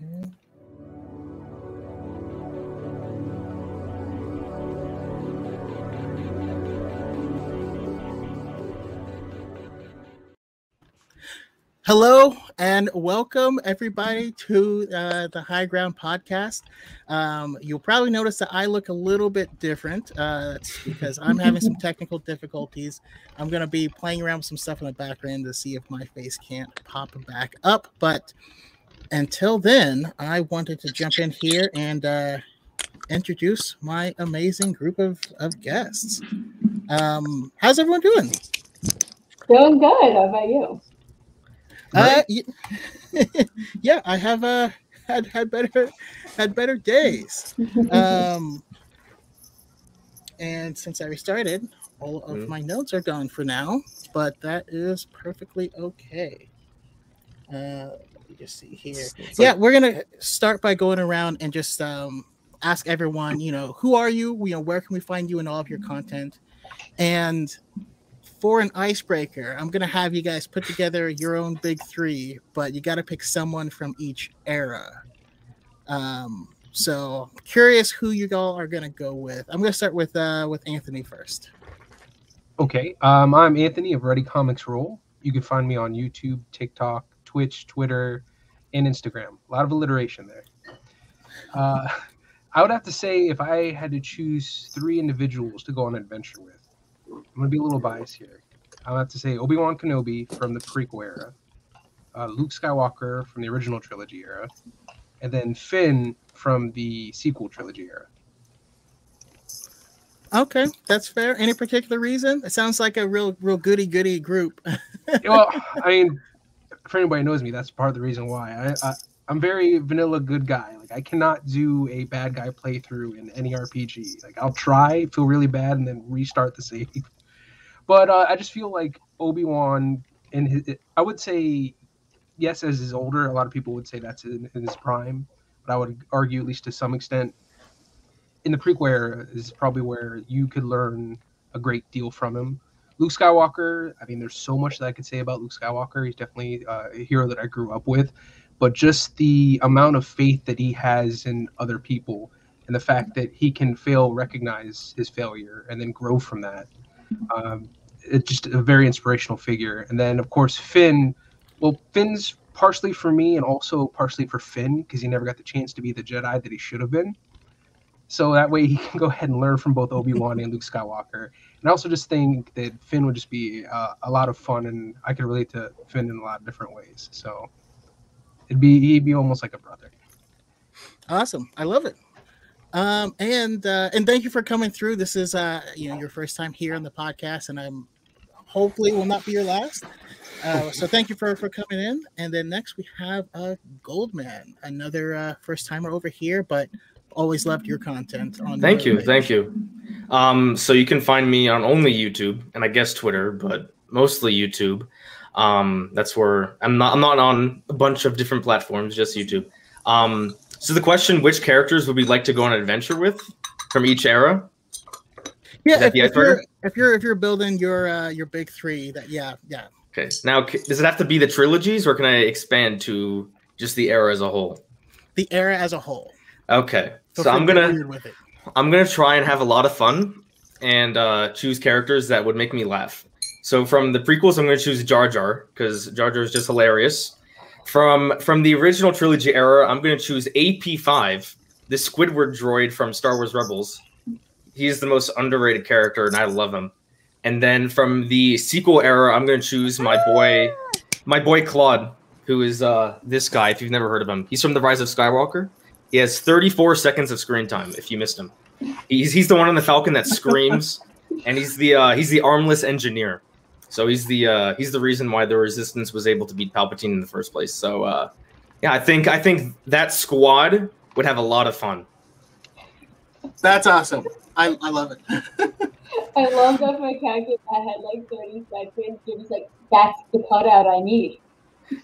Okay. Hello and welcome everybody to uh, the High Ground podcast. Um, you'll probably notice that I look a little bit different. Uh, that's because I'm having some technical difficulties. I'm going to be playing around with some stuff in the background to see if my face can't pop back up. But until then, I wanted to jump in here and uh, introduce my amazing group of, of guests. Um, how's everyone doing? Doing good. How about you? Uh, yeah, I have uh, had had better had better days. Um, and since I restarted, all of Mhm. my notes are gone for now, but that is perfectly okay. Uh, let me just see here. It's yeah, like- we're gonna start by going around and just um, ask everyone, you know, who are you? You know, where can we find you in all of your content? And for an icebreaker, I'm gonna have you guys put together your own big three, but you got to pick someone from each era. Um, so curious who you all are gonna go with. I'm gonna start with uh with Anthony first. Okay, um, I'm Anthony of Ready Comics Roll. You can find me on YouTube, TikTok, Twitch, Twitter, and Instagram. A lot of alliteration there. Uh, I would have to say if I had to choose three individuals to go on an adventure with, I'm gonna be a little biased here. I'll have to say Obi Wan Kenobi from the prequel era, uh, Luke Skywalker from the original trilogy era, and then Finn from the sequel trilogy era. Okay, that's fair. Any particular reason? It sounds like a real real goody goody group. well, I mean, for anybody knows me, that's part of the reason why I, I I'm very vanilla good guy. Like I cannot do a bad guy playthrough in any RPG. Like I'll try, feel really bad, and then restart the save. But uh, I just feel like Obi Wan in his, I would say, yes, as he's older, a lot of people would say that's in, in his prime. But I would argue, at least to some extent, in the prequel era is probably where you could learn a great deal from him. Luke Skywalker, I mean, there's so much that I could say about Luke Skywalker. He's definitely uh, a hero that I grew up with, but just the amount of faith that he has in other people and the fact that he can fail, recognize his failure, and then grow from that. Um, it's just a very inspirational figure. And then, of course, Finn. Well, Finn's partially for me and also partially for Finn because he never got the chance to be the Jedi that he should have been. So that way he can go ahead and learn from both Obi Wan and Luke Skywalker. And I also just think that Finn would just be uh, a lot of fun, and I could relate to Finn in a lot of different ways. So it'd be he'd be almost like a brother. Awesome. I love it. Um, and uh, and thank you for coming through. This is uh, you know your first time here on the podcast, and I'm hopefully will not be your last. Uh, so thank you for for coming in. And then next we have uh, Goldman, another uh, first timer over here, but always loved your content. On Thank you, page. thank you. Um, so you can find me on only YouTube and I guess Twitter, but mostly YouTube. Um, that's where I'm not. I'm not on a bunch of different platforms, just YouTube. Um, so the question: Which characters would we like to go on an adventure with from each era? Yeah, if, if you're if you're if you're building your uh, your big three, that yeah yeah. Okay. Now, does it have to be the trilogies, or can I expand to just the era as a whole? The era as a whole. Okay. Feel So I'm gonna. I'm gonna try and have a lot of fun and uh, choose characters that would make me laugh. So from the prequels, I'm gonna choose Jar Jar because Jar Jar is just hilarious. From from the original trilogy era, I'm gonna choose AP5, the Squidward droid from Star Wars Rebels. He's the most underrated character, and I love him. And then from the sequel era, I'm gonna choose my boy, my boy Klaud, who is uh, this guy. If you've never heard of him, he's from The Rise of Skywalker. He has 34 seconds of screen time. If you missed him, he's he's the one on the Falcon that screams, and he's the uh, he's the armless engineer. So he's the uh, he's the reason why the Resistance was able to beat Palpatine in the first place. So uh, yeah, I think I think that squad would have a lot of fun. That's awesome. I, I love it. I love that my character that had like 30 seconds. It was like, that's the cutout I need.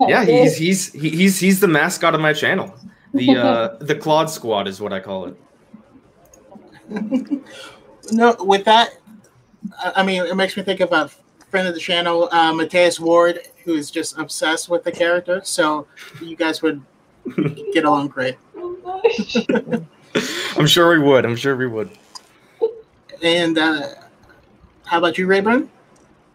Yeah, That's it. he's he's he- he's he's the mascot of my channel. The uh, the Klaud Squad is what I call it. No, with that, I I mean, it makes me think of a friend of the channel, uh, Mateus Ward, who is just obsessed with the character. So you guys would get along great. Oh. I'm sure we would. I'm sure we would. And uh, how about you, Rayburn?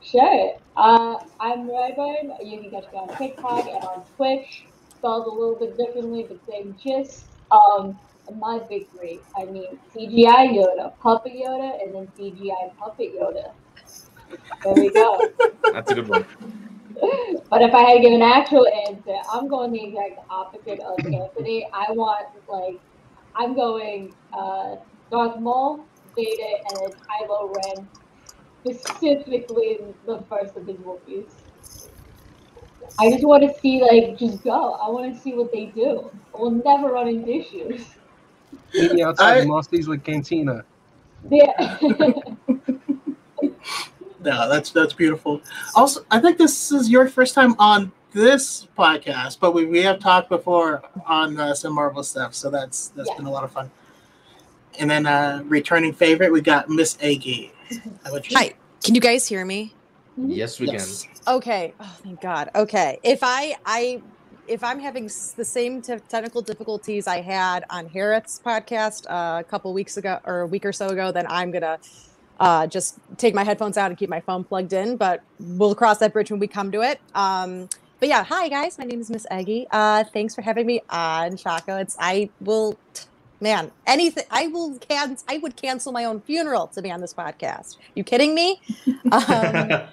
Sure. Uh, I'm Rayburn. You can catch me on TikTok and on Twitch. Spelled a little bit differently, but same gist. Um, my big three. I mean, CGI Yoda, Puppet Yoda, and then CGI Puppet Yoda. There we go. That's a good one. but if I had to give an actual answer, I'm going the exact opposite of Anthony. I want like I'm going uh, Darth Maul, Vader, and then Kylo Ren, specifically the first of his movies. I just want to see like just go. I want to see what they do. We'll never run into issues. Meet outside I- the Moss Cantina. Yeah. No, that's that's beautiful. Also, I think this is your first time on this podcast, but we, we have talked before on uh, some Marvel stuff, so that's that's Yeah. been a lot of fun. And then uh, returning favorite, we got Miss Aggie. How about you? Hi. Can you guys hear me? Yes, we Yes. Okay. Oh, thank God. Okay. If I I if I'm having the same te- technical difficulties I had on Harriet's podcast uh, a couple weeks ago or a week or so ago, then I'm gonna uh, just take my headphones out and keep my phone plugged in. But we'll cross that bridge when we come to it. Um, but yeah, hi guys. My name is Miss Eggy. Uh, thanks for having me on Chaco. It's I will. Man, anything I will can I would cancel my own funeral to be on this podcast. You kidding me? Um,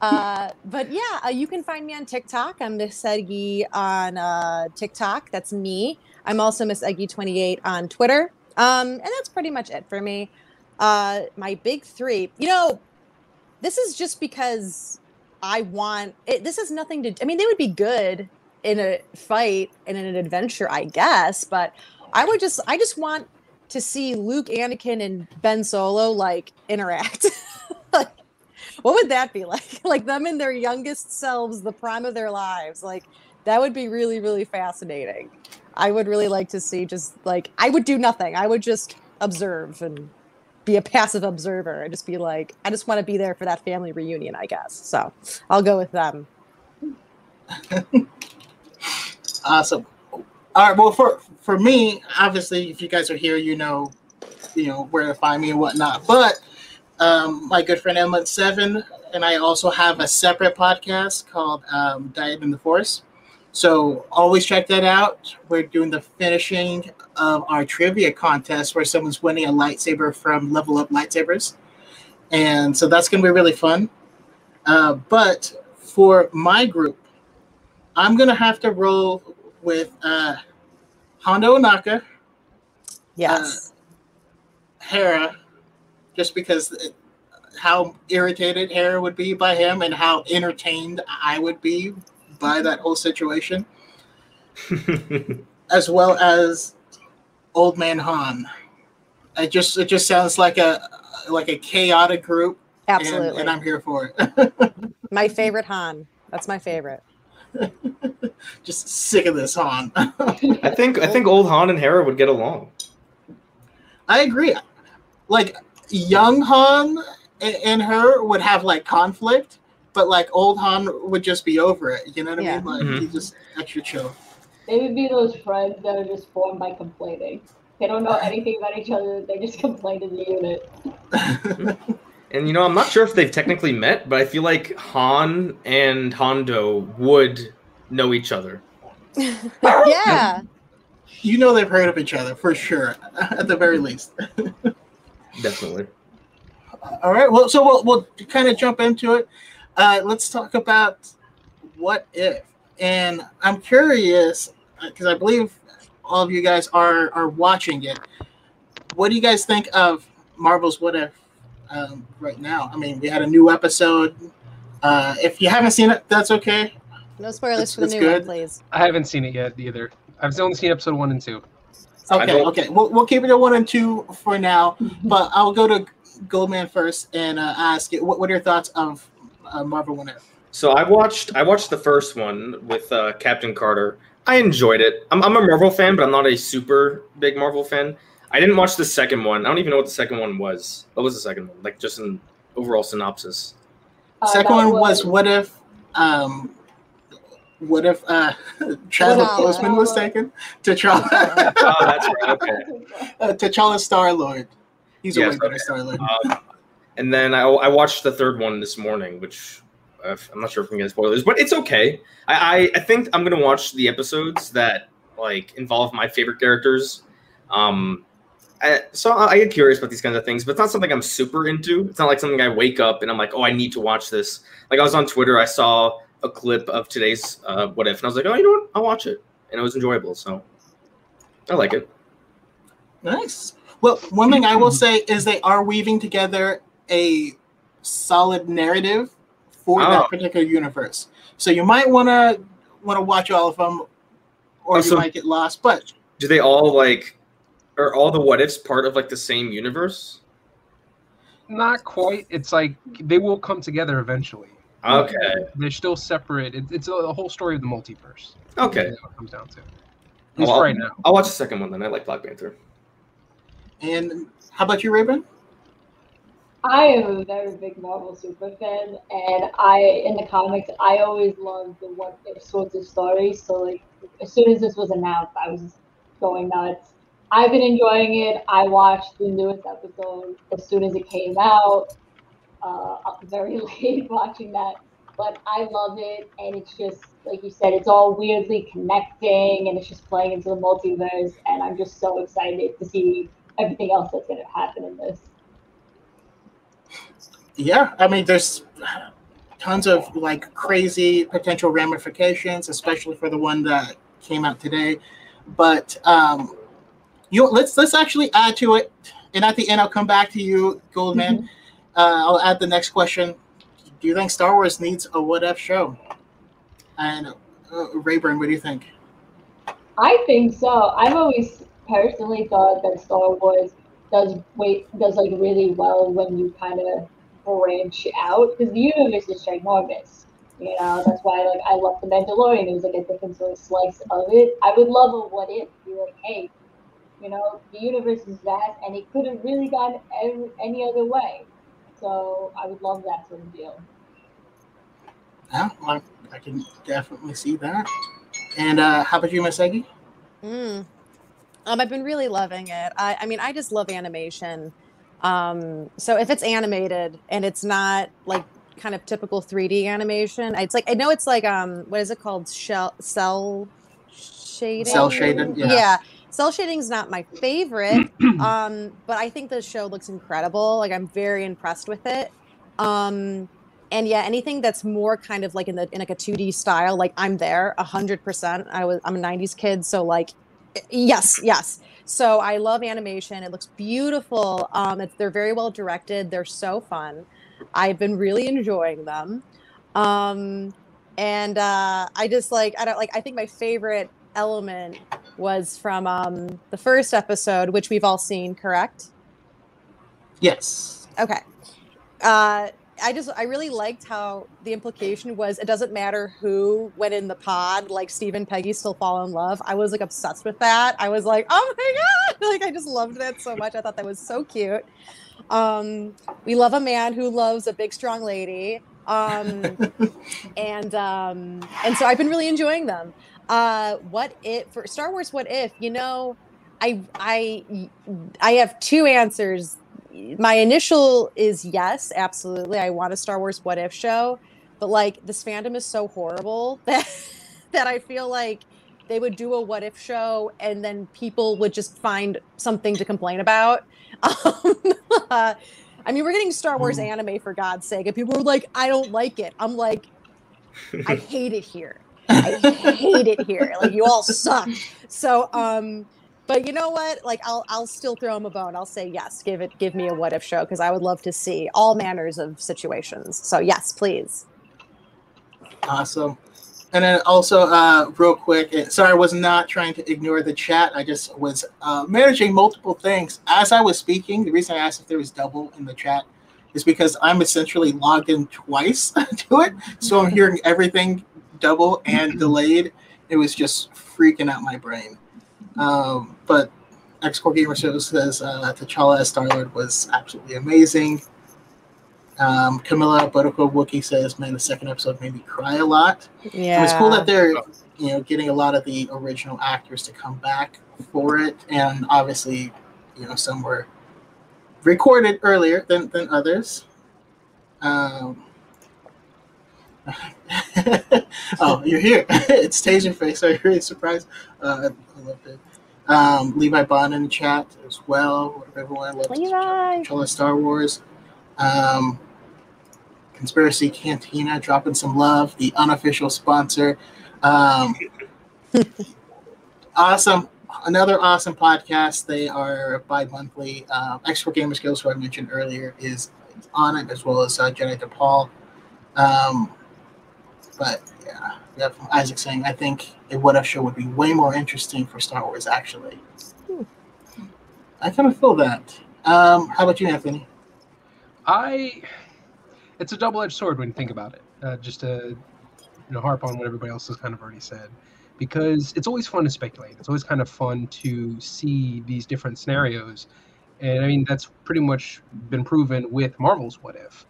uh, but yeah, uh, you can find me on TikTok. I'm Miss Eggy on uh, TikTok. That's me. I'm also Miss Eggy28 on Twitter. Um, and that's pretty much it for me. Uh, my big three, you know, this is just because I want it. This has nothing to, I mean, they would be good in a fight and in an adventure, I guess, but I would just, I just want to see Luke, Anakin, and Ben Solo like interact. like, what would that be like? like them in their youngest selves, the prime of their lives. Like that would be really, really fascinating. I would really like to see just like I would do nothing. I would just observe and be a passive observer and just be like, I just want to be there for that family reunion, I guess. So I'll go with them. Awesome. All right. Well, for for me, obviously, if you guys are here, you know, you know where to find me and whatnot. But um, my good friend Emma Seven and I also have a separate podcast called um, Diet in the Force. So always check that out. We're doing the finishing of our trivia contest where someone's winning a lightsaber from Level Up Lightsabers, and so that's going to be really fun. Uh, but for my group, I'm gonna have to roll with uh, Hondo Ohnaka, Yes. Hera, just because it, how irritated Hera would be by him and how entertained I would be by that whole situation, as well as Old Man Han. It just it just sounds like a like a chaotic group, and- Absolutely. and I'm here for it. my favorite Han. That's my favorite. just sick of this Han. I think I think old Han and Hera would get along. I agree. Like young Han and her would have like conflict, but like old Han would just be over it. You know what I mean? Like Mhm. he's just extra chill. They would be those friends that are just formed by complaining. They don't know anything about each other. They just complain in the unit. And you know, I'm not sure if they've technically met, but I feel like Han and Hondo would know each other. yeah. you know they've heard of each other for sure, at the very least. Definitely. All right. Well, so we'll we'll kind of jump into it. Uh, let's talk about what if. And I'm curious because I believe all of you guys are are watching it. What do you guys think of Marvel's What If um, right now? I mean, we had a new episode. Uh, if you haven't seen it, that's okay. No spoilers That's- for the new good. one, please. I haven't seen it yet either. I've only seen episode one and two. I Okay, okay. We'll, we'll keep it at one and two for now. But I'll go to Goldman first and uh, ask you, what, what are your thoughts of uh, Marvel What If? So I watched I watched the first one with uh, Captain Carter. I enjoyed it. I'm, I'm a Marvel fan, but I'm not a super big Marvel fan. I didn't watch the second one. I don't even know what the second one was. What was the second one? Like just an overall synopsis. Uh, Second that one was what if um, what if uh, Chadwick T'Challa. Boseman was taken? T'Challa, Oh, that's right. Okay. uh, T'Challa Star Lord. He's a way better okay. Star Lord. Um, and then I, I watched the third one this morning, which uh, I'm not sure if I'm gonna get spoilers, but it's okay. I, I, I think I'm gonna watch the episodes that like involve my favorite characters. Um, I, so I I get curious about these kinds of things, but it's not something I'm super into. It's not like something I wake up and I'm like, oh, I need to watch this. Like I was on Twitter, I saw a clip of today's uh, What If, and I was like, oh, you know what? I'll watch it, and it was enjoyable. So I like it. Nice. Well, one thing I will say is they are weaving together a solid narrative for Oh. that particular universe. So you might want to want to watch all of them, or Oh, you so- might get lost. But Do they all like? Are all the what ifs part of like the same universe? Not quite. It's like they will come together eventually. Okay. They're still separate. It, it's a, a whole story of the multiverse. Okay. That's what it comes down to. At least Well, for right now. I'll watch the second one then. I like Black Panther. and how about you, Raven? I am a very big Marvel super fan, and I in the comics I always loved the what if sorts of stories. So like as soon as this was announced, I was going nuts. I've been enjoying it. I watched the newest episode as soon as it came out. Uh, up very late watching that, but I love it, and it's just like you said, it's all weirdly connecting, and it's just playing into the multiverse, and I'm just so excited to see everything else that's going to happen in this. Yeah, I mean, there's tons of like crazy potential ramifications, especially for the one that came out today. But um, you let's let's actually add to it, and at the end, I'll come back to you, Goldman. Uh, I'll add the next question. Do you think Star Wars needs a what if show? And uh, Rayburn, what do you think? I think so. I've always personally thought that Star Wars does wait does like really well when you kind of branch out because the universe is ginormous. You know, that's why like I love the Mandalorian. It was like a different sort of slice of it. I would love a what if be like, hey, you know, the universe is vast and it could have really gone every, any other way. So I would love that sort of deal. Yeah, I, I can definitely see that. And uh, how about you, Miss Eggy? Mm. Um, I've been really loving it. I, I mean, I just love animation. Um, so if it's animated and it's not like kind of typical 3D animation, it's like I know it's like um, what is it called? Shell cel shading. Cel shaded, yeah. Yeah. Cel shading is not my favorite, um, but I think the show looks incredible. Like I'm very impressed with it. Um, and yeah, anything that's more kind of like in the in like a 2D style, like I'm there a hundred percent. I was I'm a 90s kid, so like yes, yes. So I love animation. It looks beautiful. Um, it's, they're very well directed. They're so fun. I've been really enjoying them. Um, and uh, I just like I don't like I think my favorite element was from um, the first episode, which we've all seen, correct? Yes. Okay. Uh, I just I really liked how the implication was it doesn't matter who went in the pod, like Steve and Peggy still fall in love. I was like obsessed with that. I was like, oh my god, like I just loved that so much. I thought that was so cute. Um, we love a man who loves a big strong lady. Um, and um, and so I've been really enjoying them. Uh, what if for Star Wars? What if you know? I I I have two answers my initial is yes, absolutely. I want a Star Wars what if show, but like this fandom is so horrible that that I feel like they would do a what if show and then people would just find something to complain about. Um, uh, I mean, we're getting Star Wars Mm. anime for God's sake, and people are like, "I don't like it." I'm like, I hate it here. I hate it here. Like you all suck. So, um, but you know what? Like I'll I'll still throw him a bone. I'll say yes. Give it. Give me a what if show because I would love to see all manners of situations. So yes, please. Awesome. And then also, uh, real quick, sorry, I was not trying to ignore the chat. I just was uh, managing multiple things as I was speaking. The reason I asked if there was double in the chat is because I'm essentially logged in twice to it, so I'm hearing everything double and delayed. It was just freaking out my brain. Um, but X Core Gamer Show says uh, T'Challa as Star Lord was absolutely amazing. Um, Camilla Butterco Wookie says, "Man, the second episode made me cry a lot." Yeah. And it's cool that they're you know getting a lot of the original actors to come back for it, and obviously, you know, some were recorded earlier than than others. Um, oh, you're here! it's Taserface. Are you really surprised? Uh, I, loved it. Um, Levi Bond in the chat as well. What everyone loves Levi. control of Star Wars? Um, Conspiracy Cantina dropping some love, the unofficial sponsor. Um, awesome. Another awesome podcast. They are bi monthly. Uh, Expert Gamer Skills, who I mentioned earlier, is on it, as well as uh, Jenny DePaul. Um, but yeah, we have Isaac saying, I think a what if show would be way more interesting for Star Wars, actually. Hmm. I kind of feel that. Um, how about you, Anthony? I, it's a double-edged sword when you think about it. Uh, just to, you know, harp on what everybody else has kind of already said, because it's always fun to speculate. It's always kind of fun to see these different scenarios, and I mean that's pretty much been proven with Marvel's What If.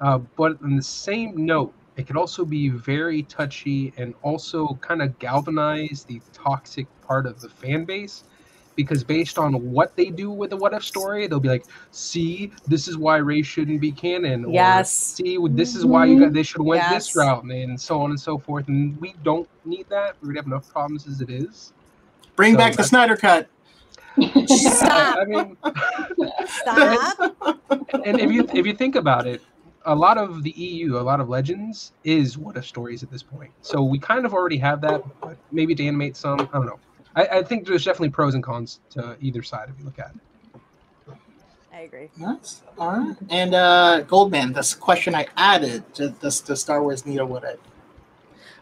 Uh, but on the same note, it could also be very touchy and also kind of galvanize the toxic part of the fan base because based on what they do with the what if story, they'll be like, "See, this is why Rey shouldn't be canon." Or, Yes. See, this is why you mm-hmm. got they should have went Yes. this route, and so on and so forth. And we don't need that. We have enough problems as it is. Bring So back the Snyder Cut. Stop. I mean, Stop. and if you if you think about it, a lot of the EU, a lot of Legends is what if stories at this point. So we kind of already have that, but maybe to animate some, I don't know. I, I think there's definitely pros and cons to either side if you look at it. I agree. Nice. All right. And uh, Goldman, this question I added: Does, does Star Wars need a what if?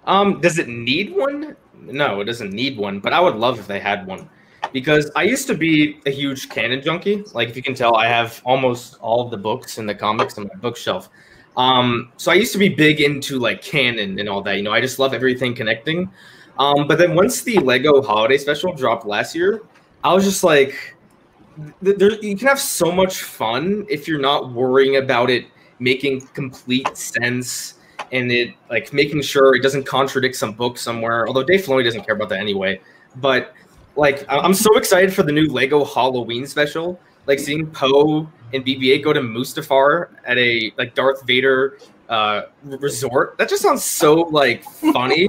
Um, does it need one? No, it doesn't need one, but I would love if they had one. Because I used to be a huge canon junkie. Like if you can tell, I have almost all of the books and the comics on my bookshelf. Um, so I used to be big into like canon and all that. You know, I just love everything connecting. Um, but then once the Lego Holiday Special dropped last year, I was just like, th- there, you can have so much fun if you're not worrying about it making complete sense and it like making sure it doesn't contradict some book somewhere. Although Dave Filoni doesn't care about that anyway. But like, I'm so excited for the new Lego Halloween special. Like seeing Poe and BB-8 go to Mustafar at a like Darth Vader uh, resort. That just sounds so like funny.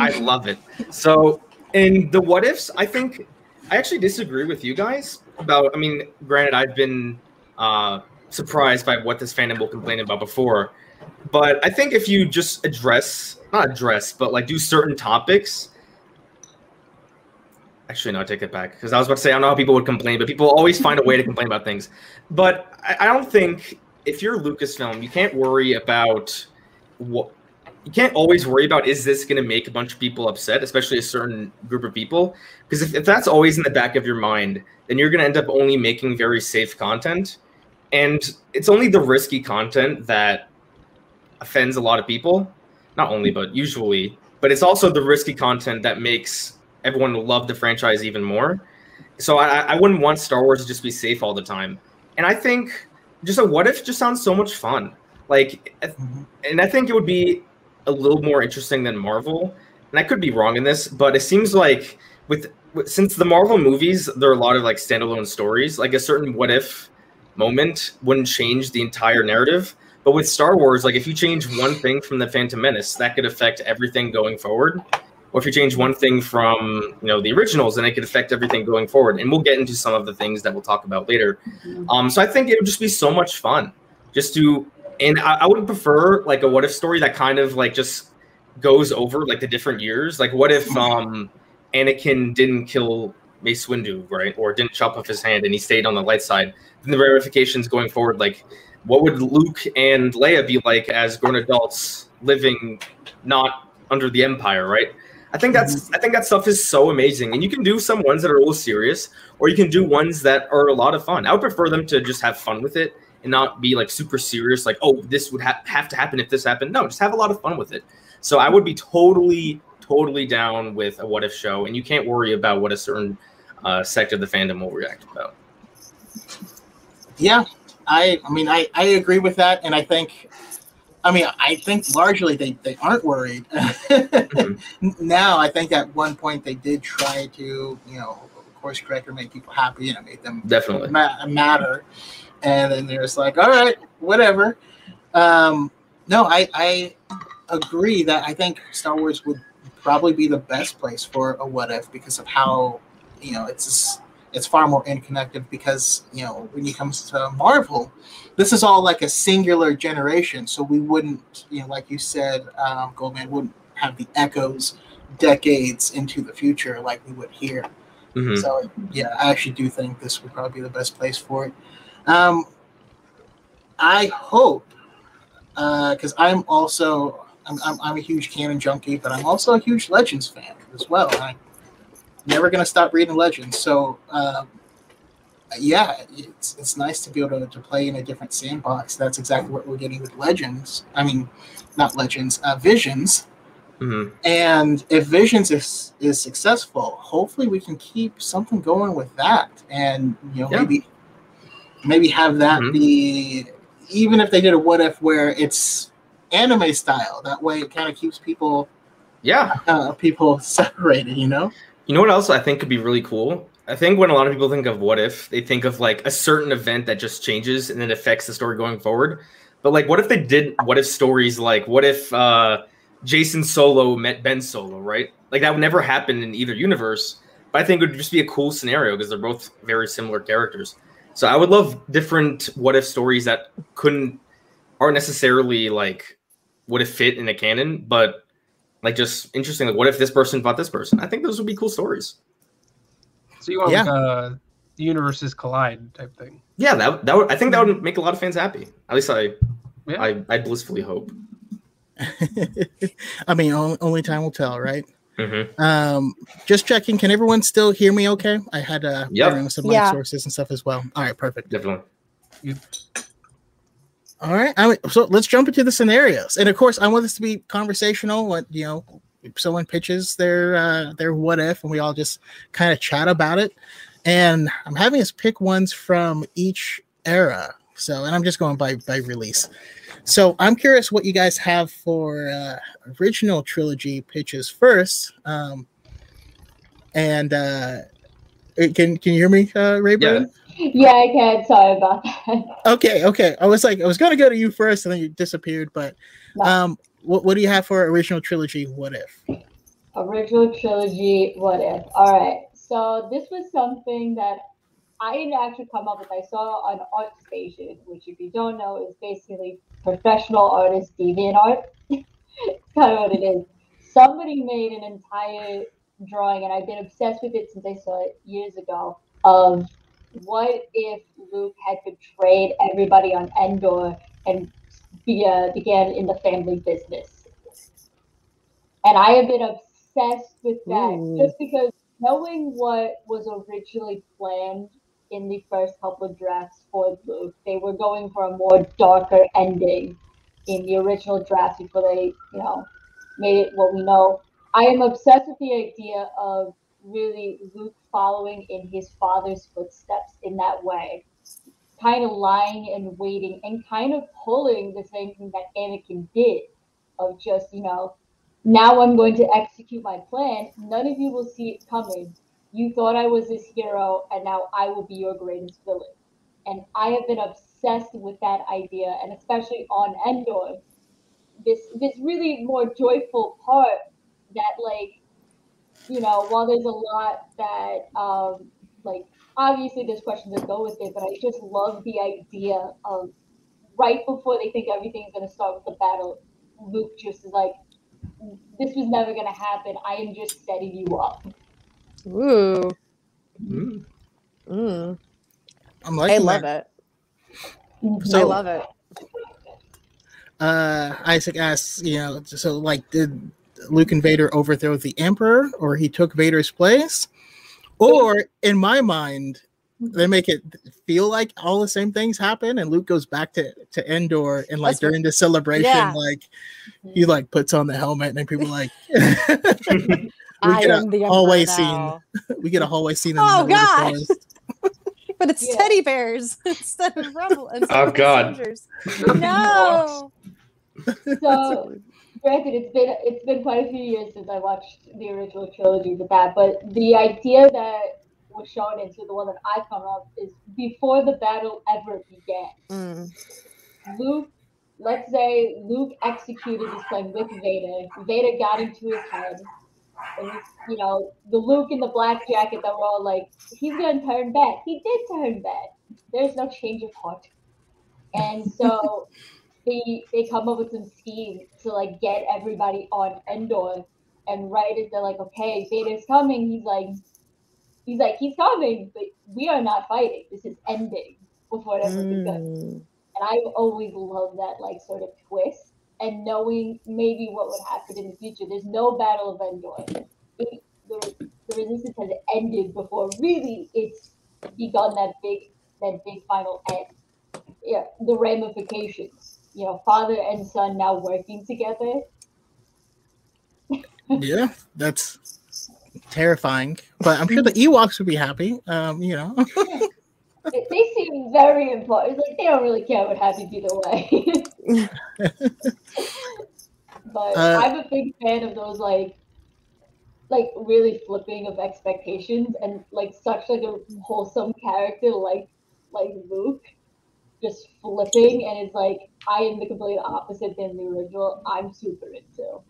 I love it. So in the what ifs, I think I actually disagree with you guys about. I mean, granted, I've been uh, surprised by what this fandom will complain about before, but I think if you just address, not address, but like do certain topics. Actually, no, I take it back because I was about to say I don't know how people would complain, but people always find a way to complain about things. But I, I don't think if you're Lucasfilm, you can't worry about what you can't always worry about is this going to make a bunch of people upset, especially a certain group of people. Because if, if that's always in the back of your mind, then you're going to end up only making very safe content. And it's only the risky content that offends a lot of people. Not only, but usually. But it's also the risky content that makes everyone will love the franchise even more. So I, I wouldn't want Star Wars to just be safe all the time. And I think just a what if just sounds so much fun. Like, mm-hmm. and I think it would be a little more interesting than Marvel. And I could be wrong in this, but it seems like with, with since the Marvel movies, there are a lot of like standalone stories. Like a certain what if moment wouldn't change the entire narrative. But with Star Wars, like if you change one thing from the Phantom Menace, that could affect everything going forward. Or if you change one thing from you know the originals, then it could affect everything going forward. And we'll get into some of the things that we'll talk about later. Um, so I think it would just be so much fun just to and I, I would prefer like a what if story that kind of like just goes over like the different years. Like what if um Anakin didn't kill Mace Windu, right? Or didn't chop off his hand and he stayed on the light side. Then the ramifications going forward, like what would Luke and Leia be like as grown adults living not under the Empire, right? I think that's I think that stuff is so amazing, and you can do some ones that are a little serious, or you can do ones that are a lot of fun. I would prefer them to just have fun with it and not be like super serious, like oh this would ha- have to happen if this happened. No, just have a lot of fun with it. So I would be totally totally down with a what if show, and you can't worry about what a certain uh, sect of the fandom will react about. Yeah, I I mean I I agree with that, and I think. I mean, I think largely they, they aren't worried. Now, I think at one point they did try to, you know, of course, correct or make people happy, and it made them Definitely. ma- matter. And then they're just like, all right, whatever. Um, no, I, I agree that I think Star Wars would probably be the best place for a what if because of how, you know, it's it's far more interconnected because, you know, when it comes to Marvel, this is all like a singular generation. So we wouldn't, you know, like you said, um, Goldman wouldn't have the echoes decades into the future like we would here. Mhm. So yeah, I actually do think this would probably be the best place for it. Um, I hope because I'm also I'm, I'm, I'm a huge canon junkie, but I'm also a huge Legends fan as well. I'm never gonna stop reading Legends. So um, yeah, it's it's nice to be able to, to play in a different sandbox. That's exactly what we're getting with Legends. I mean, not Legends, uh, Visions. Mhm. And if Visions is is successful, hopefully we can keep something going with that, and you know Yeah. maybe maybe have that Mhm. be even if they did a what if where it's anime style. That way, it kind of keeps people Yeah. uh, people separated. You know? You know what else I think could be really cool? I think when a lot of people think of what if, they think of like a certain event that just changes and it affects the story going forward. But like, what if they did what if stories like what if uh, Jacen Solo met Ben Solo, right? Like that would never happen in either universe. But I think it would just be a cool scenario because they're both very similar characters. So I would love different what if stories that couldn't aren't necessarily like would have fit in a canon, but like just interesting. Like, what if this person fought this person? I think those would be cool stories. So you want Yeah. like a the universes collide type thing. Yeah, that that would, I think that would make a lot of fans happy. At least I, Yeah. I, I blissfully hope. I mean, only, only time will tell, right? hmm Um, just checking. Can everyone still hear me? Okay, I had uh, Yep. running some mic Yeah. sources and stuff as well. All right, perfect. Definitely. All right. I mean, so let's jump into the scenarios. And of course, I want this to be conversational. What you know, if someone pitches their uh, their what if, and we all just kind of chat about it. And I'm having us pick ones from each era. So, and I'm just going by by release. So I'm curious what you guys have for uh, original trilogy pitches first. Um, and uh, can can you hear me, uh, Rayburn? Yeah, I can. Sorry about that. Okay, okay. I was like, I was gonna go to you first, and then you disappeared. But um, what what do you have for original trilogy? What if? Original trilogy, what if? All right. So this was something that I didn't actually come up with. I saw on ArtStation, which, if you don't know, is basically professional artist deviant art. it's kind of what it is. Somebody made an entire drawing, and I've been obsessed with it since I saw it years ago. Of what if Luke had betrayed everybody on Endor and be, uh, began in the family business? And I have been obsessed with that Ooh. just because knowing what was originally planned in the first couple of drafts for Luke, they were going for a more darker ending in the original draft before they, you know, made it what we know. I am obsessed with the idea of really Luke following in his father's footsteps in that way, kind of lying and waiting and kind of pulling the same thing that Anakin did of just, you know, now I'm going to execute my plan. None of you will see it coming. You thought I was this hero, and now I will be your greatest villain. And I have been obsessed with that idea, and especially on Endor, this this really more joyful part that like, you know, while there's a lot that um like obviously there's questions that go with it, but I just love the idea of right before they think everything's gonna start with the battle, Luke just is like, this was never gonna happen. I am just setting you up. Ooh. Mm. Mm. I'm I love that. it. So- I love it. Uh, Isaac asks, you know, so like, did Luke and Vader overthrow the Emperor, or he took Vader's place, or in my mind, they make it feel like all the same things happen, and Luke goes back to to Endor, and like That's what- during the celebration, Yeah. like he mm-hmm. like puts on the helmet, and people like. we I get am a the hallway Emperor scene. we get a hallway scene in Oh, the middle gosh. of the forest. but it's Yeah. teddy bears instead of rebel. Instead Oh, of God. soldiers. No. So, granted, it's been it's been quite a few years since I watched the original trilogy with that, but the idea that was shown into the one that I come up is before the battle ever began. Mm. Luke, let's say Luke executed his plan with Vader. Vader got into his head. And you know, the Luke in the black jacket that we're all like, he's gonna turn back. He did turn back. There's no change of heart. And so they they come up with some scheme to like get everybody on Endor. And right as they're like, okay, Vader's coming, he's like he's like, he's coming, but we are not fighting. This is ending before it ever begun. Mm. And I've always love that like sort of twist and knowing maybe what would happen in the future. There's no Battle of Endor. It, the, the resistance has ended before really it's begun that big that big final end. Yeah, the ramifications. You know, father and son now working together. Yeah, that's terrifying. But I'm sure the Ewoks would be happy. Um, you know. They, seem very important. Like they don't really care what happens either way. but Uh, I'm a big fan of those like like really flipping of expectations and like such like a wholesome character like like Luke just flipping and it's like I am the complete opposite than the original. I'm super into.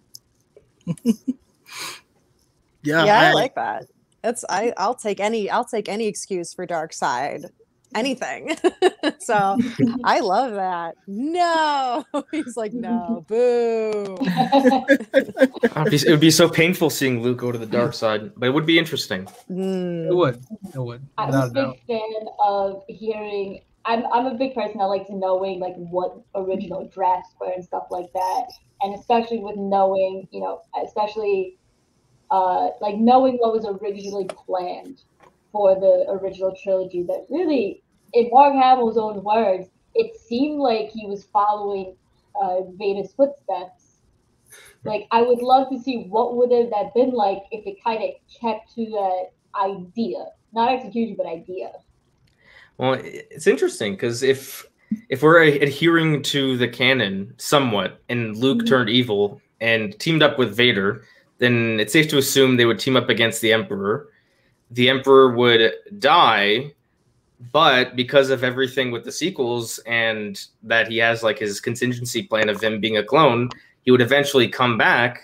yeah, yeah, I, I- like that. That's I. I'll take any. I'll take any excuse for dark side. Anything. so I love that. No, he's like no, boo. It'd be, it would be so painful seeing Luke go to the dark side, but it would be interesting. It Mm. would. It would. I'm a a big fan of hearing. I'm I'm a big person. I like to knowing like what original drafts were and stuff like that, and especially with knowing, you know, especially uh, like knowing what was originally planned for the original trilogy. That really, in Mark Hamill's own words, it seemed like he was following uh, Vader's footsteps. Like I would love to see what would have that been like if it kind of kept to that idea, not execution, but idea. Well, it's interesting because if if we're adhering to the canon somewhat, and Luke Mhm. turned evil and teamed up with Vader, then it's safe to assume they would team up against the Emperor. The Emperor would die, but because of everything with the sequels and that he has like his contingency plan of him being a clone, he would eventually come back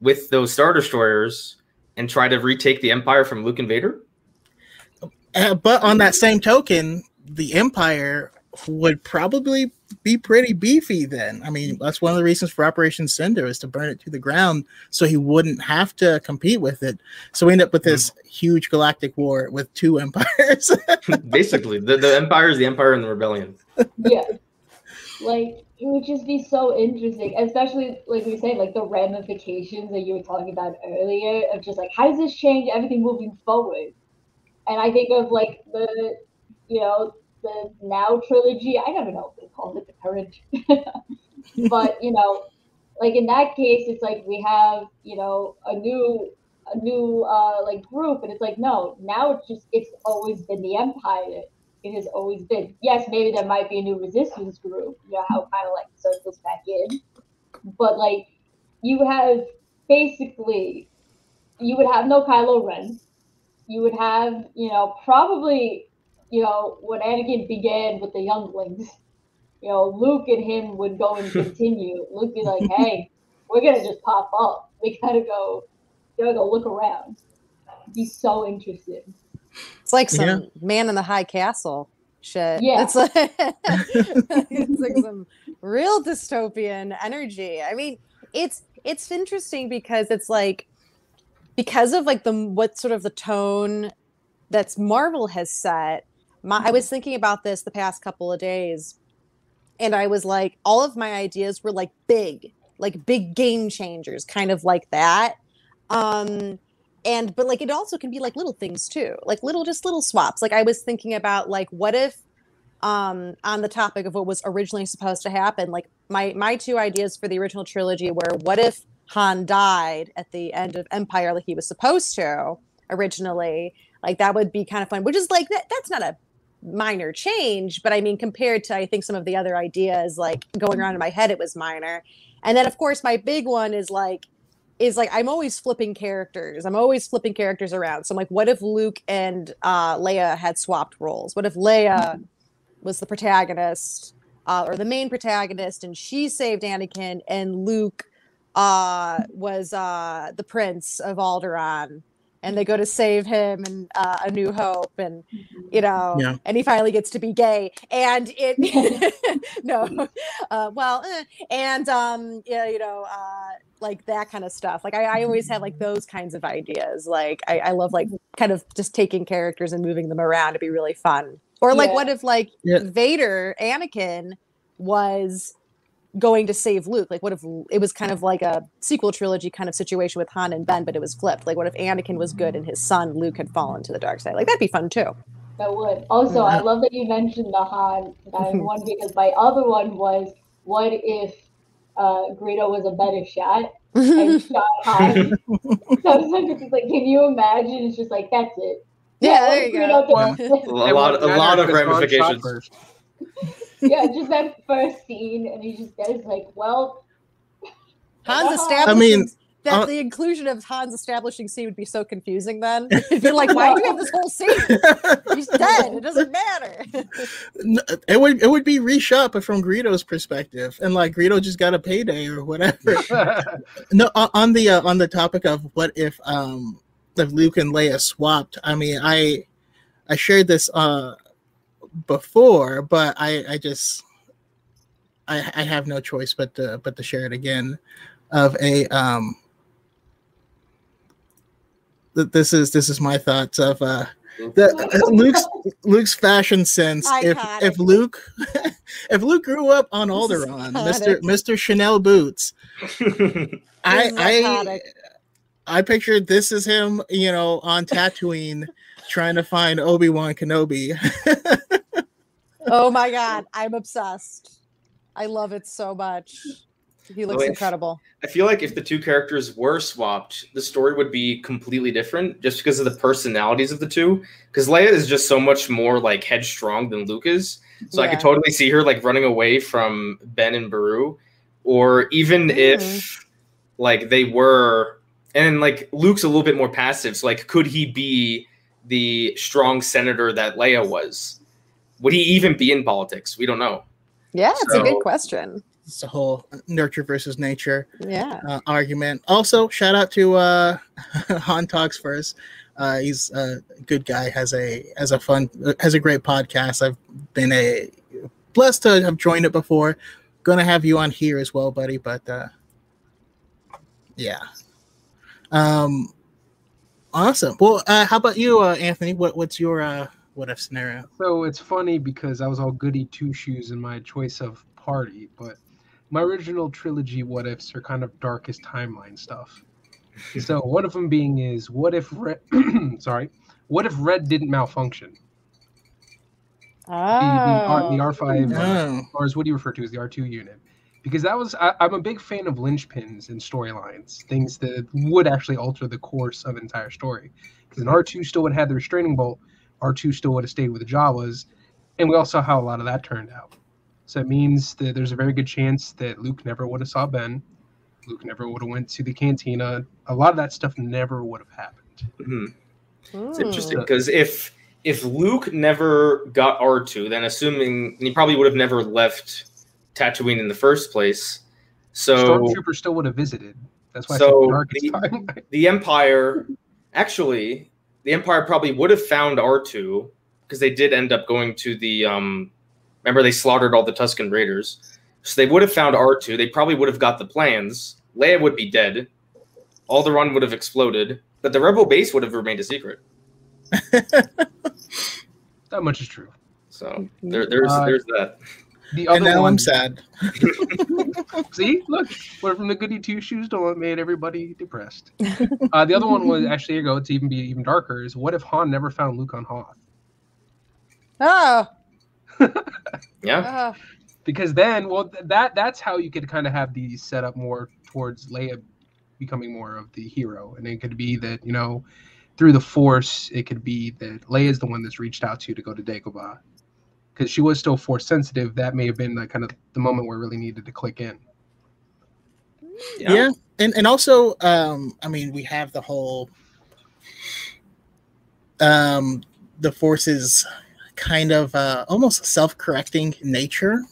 with those Star Destroyers and try to retake the Empire from Luke and Vader. Uh, but on that same token, the Empire would probably be pretty beefy then. I mean, that's one of the reasons for Operation Cinder is to burn it to the ground so he wouldn't have to compete with it. So we end up with this huge galactic war with two empires. Basically, the, the Empire is the Empire and the Rebellion. yeah. Like it would just be so interesting, especially like we said, like the ramifications that you were talking about earlier of just like how does this change everything moving forward? And I think of like the, you know, the now trilogy. I never know if they called it the current, but you know, like in that case, it's like we have you know a new a new uh like group, and it's like no, now it's just it's always been the empire it has always been. Yes, maybe there might be a new resistance group, you know, how kind of like circles back in. But like you have basically you would have no Kylo Ren. You would have, you know, probably, you know, when Anakin began with the younglings, you know, Luke and him would go and continue. Luke be like, hey, we're gonna just pop up. We gotta go gotta go look around. Be so interested. It's like some Yeah. man in the high castle shit. Yeah. It's like it's like some real dystopian energy. I mean, it's it's interesting because it's like because of like the what sort of the tone that's Marvel has set. My, I was thinking about this the past couple of days, and I was like, all of my ideas were like big, like big game changers, kind of like that. Um, and but like it also can be like little things too like little just little swaps like i was thinking about like what if um on the topic of what was originally supposed to happen like my my two ideas for the original trilogy were what if han died at the end of empire like he was supposed to originally like that would be kind of fun which is like that, that's not a minor change, but I mean, compared to I think some of the other ideas like going around in my head, it was minor. And then of course my big one is like is like I'm always flipping characters. I'm always flipping characters around. So I'm like, what if Luke and uh, Leia had swapped roles? What if Leia was the protagonist uh, or the main protagonist, and she saved Anakin, and Luke uh, was uh, the prince of Alderaan, and they go to save him and uh, A New Hope, and you know, Yeah. and he finally gets to be gay, and it no, uh, well, eh, and um, yeah, you know, uh, like that kind of stuff. Like I, I always had like those kinds of ideas. Like I, I love like kind of just taking characters and moving them around to be really fun. Or like, Yeah. what if like Yeah. Vader, Anakin was going to save Luke? Like, what if it was kind of like a sequel trilogy kind of situation with Han and Ben, but it was flipped? Like, what if Anakin was good and his son Luke had fallen to the dark side? Like, that'd be fun too. That would. Also, I love that you mentioned the Han one because my other one was what if uh, Greedo was a better shot and shot Han? Sometimes it's just like, can you imagine? It's just like that's it. Yeah, what there you Greedo go. could- A lot, a lot of because Han shot ramifications. First. yeah, just that first scene, and he just goes like, well. Han's establishing. I mean, that uh, the inclusion of Han's establishing scene would be so confusing. Then it'd be like, why do you have this whole scene? He's dead. It doesn't matter. N- it would it would be reshot, but from Greedo's perspective, and like Greedo just got a payday or whatever. no, on on the uh, on the topic of what if um if Luke and Leia swapped. I mean, I I shared this uh before, but I I just I I have no choice but to but to share it again. Of a um. th- This is this is my thoughts of uh the uh, Luke's Luke's fashion sense. If Iconic. if Luke if Luke grew up on This Alderaan, Mister. Mister Chanel boots, I I. I pictured this is him, you know, on Tatooine trying to find Obi Wan Kenobi. Oh my god, I'm obsessed. I love it so much. He looks incredible. I feel like if the two characters were swapped, the story would be completely different just because of the personalities of the two. Because Leia is just so much more like headstrong than Luke is. So I could totally see her like running away from Ben and Beru. Or even Mm. if like they were and like Luke's a little bit more passive. So like could he be the strong senator that Leia was? Would he even be in politics? We don't know. Yeah, it's a good question. it's a whole nurture versus nature Yeah. uh, argument. Also, shout out to uh, Han Talks First. Uh, he's a good guy. has a has a fun has a great podcast. I've been a blessed to have joined it before. Gonna have you on here as well, buddy. But uh, yeah, um, awesome. Well, uh, how about you, uh, Anthony? What what's your uh, what if scenario? So it's funny because I was all goody two shoes in my choice of party, but my original trilogy what ifs are kind of darkest timeline stuff. so one of them being is what if Red, sorry, what if Red didn't malfunction? The, the, R, the Oh. R5, uh, Oh, or as what do you refer to as the R2 unit? Because that was I, I'm a big fan of linchpins and storylines, things that would actually alter the course of an entire story. Because an R2 still would have the restraining bolt, R2 still would have stayed with the Jawas, and we all saw how a lot of that turned out. So it means that there's a very good chance that Luke never would have saw Ben, Luke never would have went to the cantina. A lot of that stuff never would have happened. Mhm. It's Hmm. interesting because if if Luke never got R two, then assuming he probably would have never left Tatooine in the first place. So Stormtrooper still would have visited. That's why I So said the- the Empire, actually, the Empire probably would have found R two because they did end up going to the. um Remember, they slaughtered all the Tuscan Raiders, so they would have found R two. They probably would have got the plans. Leia would be dead. All the run would have exploded, but the Rebel base would have remained a secret. that much is true. So there, there's Uh, there's that. The other and now one, I'm sad. See, look, went from the goody two shoes to what made everybody depressed. Uh, the other one was actually here you go to even be even darker. Is what if Han never found Luke on Hoth? Oh. Yeah. oh. Because then, well, that that's how you could kind of have these set up more towards Leia becoming more of the hero, and it could be that you know through the Force, it could be that Leia is the one that's reached out to you to go to Dagobah, because she was still force sensitive, that may have been the kind of the moment where it really needed to click in. Yeah. And and also um I mean we have the whole um the forces kind of uh almost self-correcting nature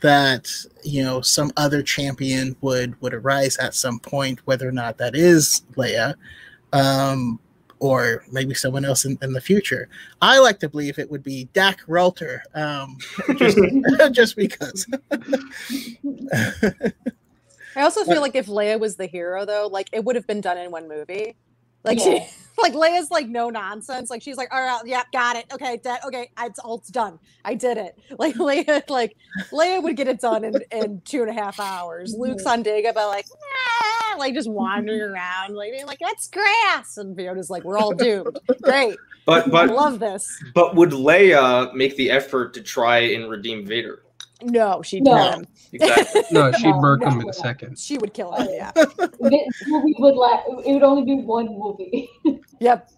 that you know some other champion would would arise at some point whether or not that is Leia um or maybe someone else in, in the future. I like to believe it would be Dak Ralter, um, just, just because. I also feel like if Leia was the hero, though, like it would have been done in one movie. Like Yeah. she, like Leia's like no nonsense. Like she's like, all right, yeah, got it. Okay, de- okay, it's all it's done. I did it. Like Leia, like Leia would get it done in, in two and a half hours. Luke's on Dagobah, like, "Ah," like just wandering around, like being like, that's grass, and Fiona's like, we're all doomed. Great, But but I but love this. but would Leia make the effort to try and redeem Vader? No, she'd No. kill him. Exactly. No, she'd No, murk him in a second. She would kill him. Yeah. This movie would la- it would only be one movie. Yep.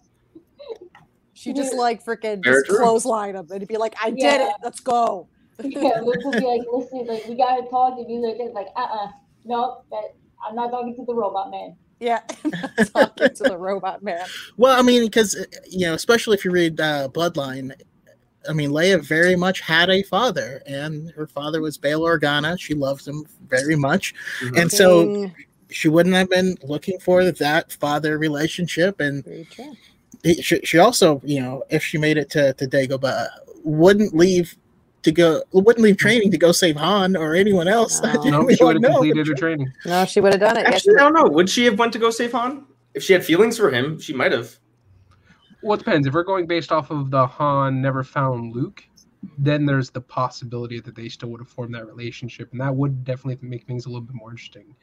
She just like freaking Very just true. clothesline him and be like, I did it. Let's go. yeah, Luke would be like, listen, like we gotta talk and be like, this. like, uh, uh no, that I'm not talking to the robot man. Yeah. Talking to the robot man. Well, I mean, because you know, especially if you read uh, Bloodline, I mean, Leia very much had a father, and her father was Bail Organa. She loved him very much, Mhm. and so she wouldn't have been looking for that father relationship. And Very true. it- she, she also, you know, if she made it to to Dagobah, wouldn't leave to go, wouldn't leave training to go save Han or anyone else. No. No, she would have know. completed her training. No, she would have done it. Yeah, she Actually, I don't know. Would she have went to go save Han? If she had feelings for him, she might have. Well, it depends. If we're going based off of the Han never found Luke, then there's the possibility that they still would have formed that relationship, and that would definitely make things a little bit more interesting.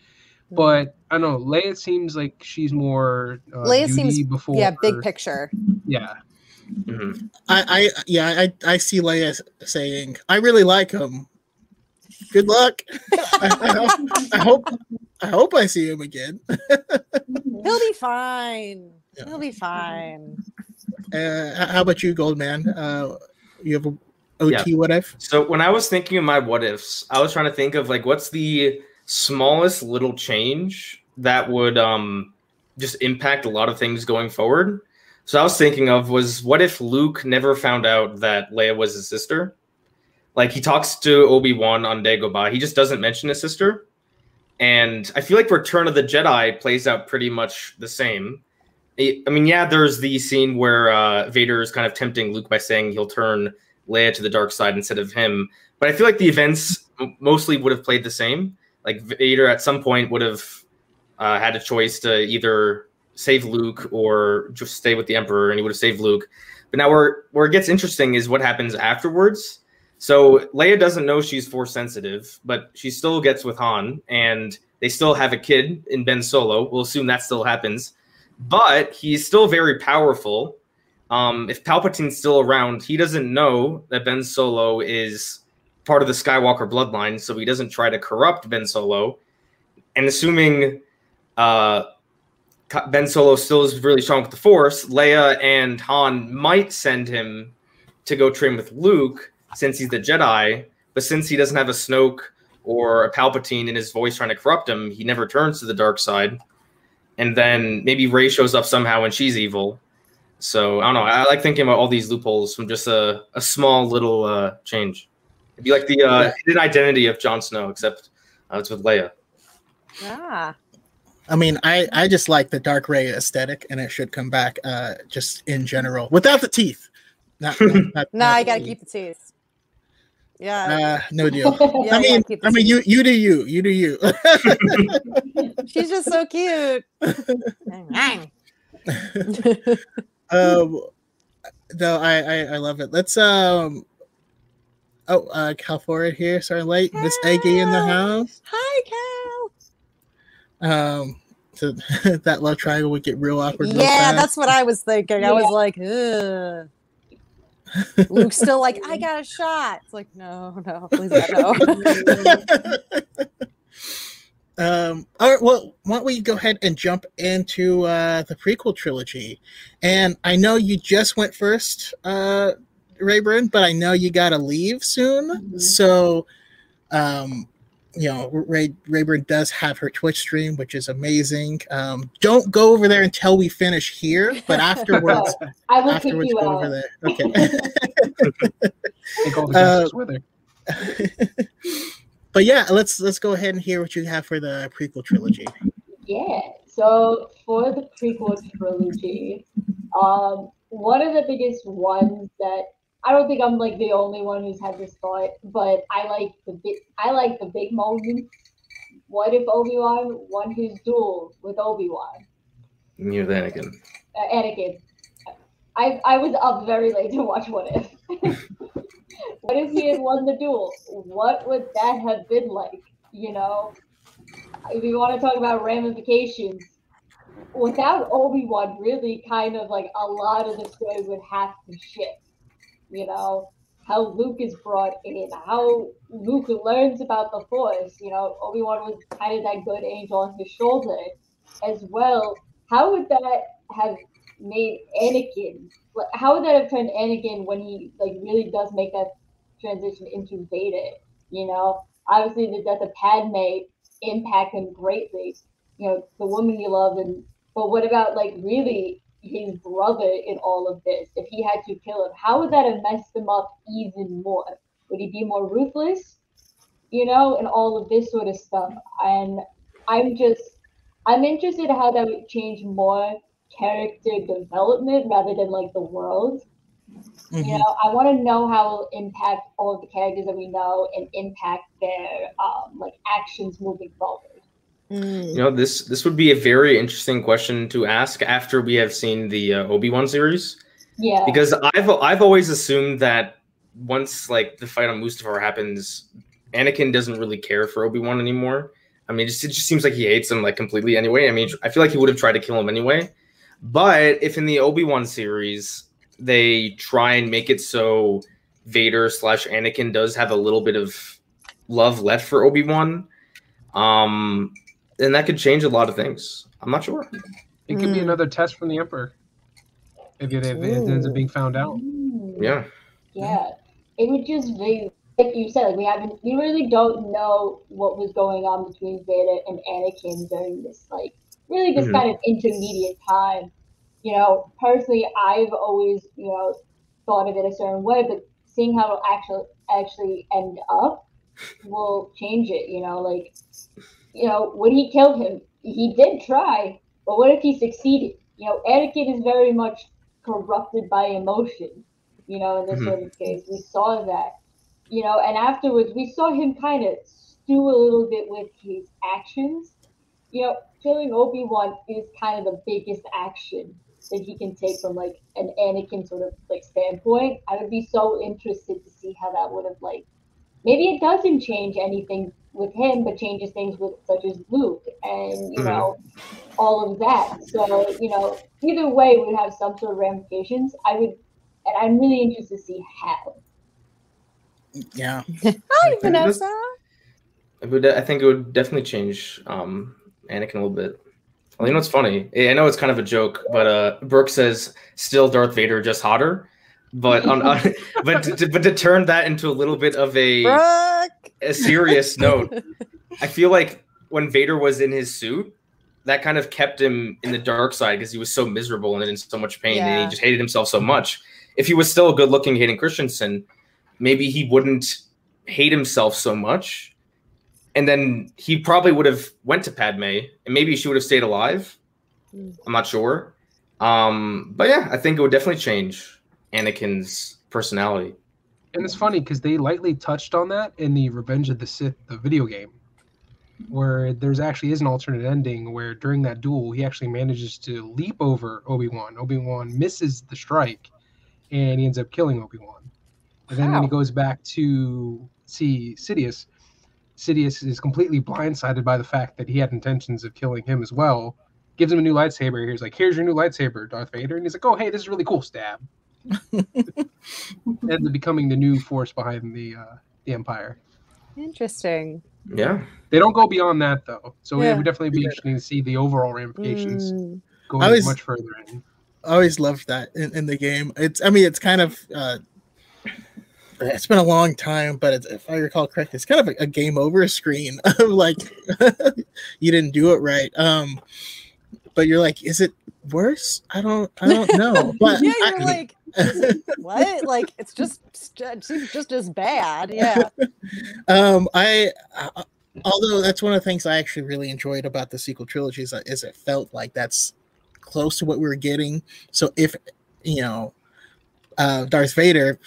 But I don't know. Leia seems like she's more. Uh, Leia duty seems- before. yeah, big picture. Yeah, Mhm. I, I, yeah, I, I see Leia saying, "I really like him. Good luck. I, hope I hope, I hope I see him again." He'll be fine. Yeah. He'll be fine. Uh, how about you, Goldman? Uh, you have a OT what if? So when I was thinking of my what ifs, I was trying to think of like what's the smallest little change that would um just impact a lot of things going forward. So I was thinking of was what if Luke never found out that Leia was his sister? Like he talks to Obi Wan on Dagobah, he just doesn't mention his sister. And I feel like Return of the Jedi plays out pretty much the same. I mean, yeah, there's the scene where uh, Vader is kind of tempting Luke by saying he'll turn Leia to the dark side instead of him. But I feel like the events mostly would have played the same. Like Vader at some point would have uh, had a choice to either save Luke or just stay with the Emperor, and he would have saved Luke. But now where where it gets interesting is what happens afterwards. So Leia doesn't know she's force sensitive, but she still gets with Han, and they still have a kid in Ben Solo. We'll assume that still happens, but he's still very powerful. Um, if Palpatine's still around, he doesn't know that Ben Solo is part of the Skywalker bloodline, so he doesn't try to corrupt Ben Solo. And assuming uh, Ben Solo still is really strong with the Force, Leia and Han might send him to go train with Luke since he's the Jedi. But since he doesn't have a Snoke or a Palpatine in his voice trying to corrupt him, he never turns to the dark side. And then maybe Rey shows up somehow and she's evil. So I don't know. I like thinking about all these loopholes from just a, a small little uh, change. It'd be like the uh, hidden identity of Jon Snow, except uh, it's with Leia. Ah. I mean, I, I just like the dark Rey aesthetic, and it should come back. Uh, just in general, without the teeth. Not, not, not- No, not I gotta the- keep the teeth. Yeah. Uh, no deal. yeah, I mean, the I mean, you you do you, you do you. She's just so cute. um, no, I, I I love it. Let's um. Oh, uh, Cal Forward here. Sorry, late. Miss Aggie in the house. Hi, Cal. Um, so that love triangle would get real awkward. Yeah, fast. that's what I was thinking. I was like, Ugh. Luke's still like, I got a shot. It's like, no, no, please no. um all right well why don't we go ahead and jump into uh the prequel trilogy and i know you just went first uh Rayburn, but I know you got to leave soon. Mhm. So, um, you know, Ray Rayburn does have her Twitch stream, which is amazing. Um, don't go over there until we finish here, but afterwards, I will afterwards you go out. over there. Okay. Take all the guests with her. but yeah, let's let's go ahead and hear what you have for the prequel trilogy. Yeah. So for the prequel trilogy, um, one of the biggest ones that I don't think I'm like the only one who's had this thought, but I like the big I like the big moment. What if Obi Wan won his duel with Obi Wan? Near the Anakin. Uh, Anakin. I I was up very late to watch What If. what if he had won the duel? What would that have been like? You know, if you want to talk about ramifications, without Obi Wan, really, kind of like a lot of the story would have to shift. You know, how Luke is brought in, how Luke learns about the Force. You know, Obi Wan was kind of that good angel on his shoulder, as well. How would that have made Anakin? How would that have turned Anakin when he like really does make that transition into Vader? You know, obviously the death of Padme impact him greatly. You know, the woman you love, and but what about like really his brother in all of this? If he had to kill him, how would that have messed him up even more? Would he be more ruthless? You know, and all of this sort of stuff. And I'm just, I'm interested how that would change more character development rather than like the world. Mhm. You know, I want to know how it'll impact all of the characters that we know and impact their um, like actions moving forward. Mm. You know, this this would be a very interesting question to ask after we have seen the uh, Obi Wan series, Yeah. because I've I've always assumed that once like the fight on Mustafar happens, Anakin doesn't really care for Obi Wan anymore. I mean, it just, it just seems like he hates him like completely anyway. I mean, I feel like he would have tried to kill him anyway. But if in the Obi Wan series they try and make it so Vader slash Anakin does have a little bit of love left for Obi Wan, um, then that could change a lot of things. I'm not sure. It could be Mm. another test from the Emperor. If it, if it ends up being found out. Mm. Yeah. Yeah, it would just be like you said. Like we haven't, we really don't know what was going on between Vader and Anakin during this, like, really this Mhm. kind of intermediate time. You know, personally, I've always, you know, thought of it a certain way, but seeing how it'll actually actually end up will change it. You know, like, you know, when he killed him, he did try, but what if he succeeded? You know, Anakin is very much corrupted by emotion you know, in this Mhm. sort of case. We saw that, you know, and afterwards we saw him kind of stew a little bit with his actions. You know, killing Obi Wan is kind of the biggest action that he can take from like an Anakin sort of like standpoint. I would be so interested to see how that would have like maybe it doesn't change anything with him, but changes things with such as Luke and you Mhm. know all of that. So you know, either way would have some sort of ramifications. I would, and I'm really interested to see how. Yeah. Hi, Vanessa. It would, I think it would definitely change um, Anakin a little bit. Well, you know what's funny? I know it's kind of a joke, but uh, Brooke says still Darth Vader just hotter. But on, on but to, but to turn that into a little bit of a Brooke. a serious note, I feel like when Vader was in his suit, that kind of kept him in the dark side because he was so miserable and in so much pain, and he just hated himself so much. If he was still a good-looking Hayden Christensen, maybe he wouldn't hate himself so much, and then he probably would have went to Padme, and maybe she would have stayed alive. Mm. I'm not sure, um, but yeah, I think it would definitely change Anakin's personality. And it's funny because they lightly touched on that in the Revenge of the Sith, the video game, where there's actually is an alternate ending where during that duel he actually manages to leap over Obi Wan. Obi Wan misses the strike, and he ends up killing Obi Wan. And then when he goes back to see Sidious, Sidious is completely blindsided by the fact that he had intentions of killing him as well. Gives him a new lightsaber. He's like, "Here's your new lightsaber, Darth Vader," and he's like, "Oh, hey, this is really cool." Stab. ends up becoming the new force behind the uh, the Empire. Interesting. Yeah, They don't go beyond that though, so Yeah. it would definitely be interesting to see the overall ramifications Mm. going I was- much further in. I always loved that in, in the game. It's I mean it's kind of uh it's been a long time, but it's, if I recall correctly, it's kind of a, a game over screen of like you didn't do it right. Um, but you're like, is it worse? I don't, I don't know. But yeah, you're I- like, is it- what? Like, it's just, seems just as bad. Yeah. um, I, uh, although that's one of the things I actually really enjoyed about the sequel trilogy is, that- is it felt like that's close to what we were getting. So if you know, uh, Darth Vader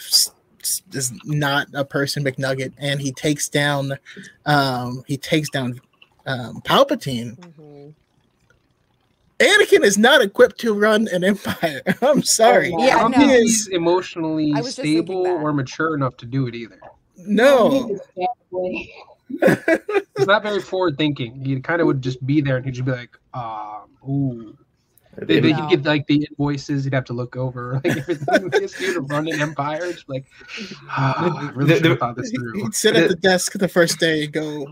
is not a person McNugget, and he takes down, um, he takes down um, Palpatine. Mhm. Anakin is not equipped to run an empire. I'm sorry. Oh, Yeah, I don't no. think he's emotionally I was just thinking stable or mature enough to do it either. No. He's a bad boy. He's not very forward thinking. He kind of would just be there and he'd just be like, um, ooh. They, they No. could get like the invoices he'd have to look over, like everything he has to do to run an empire. It's like, ah, I really should have thought this through. He'd sit at the desk the first day and go,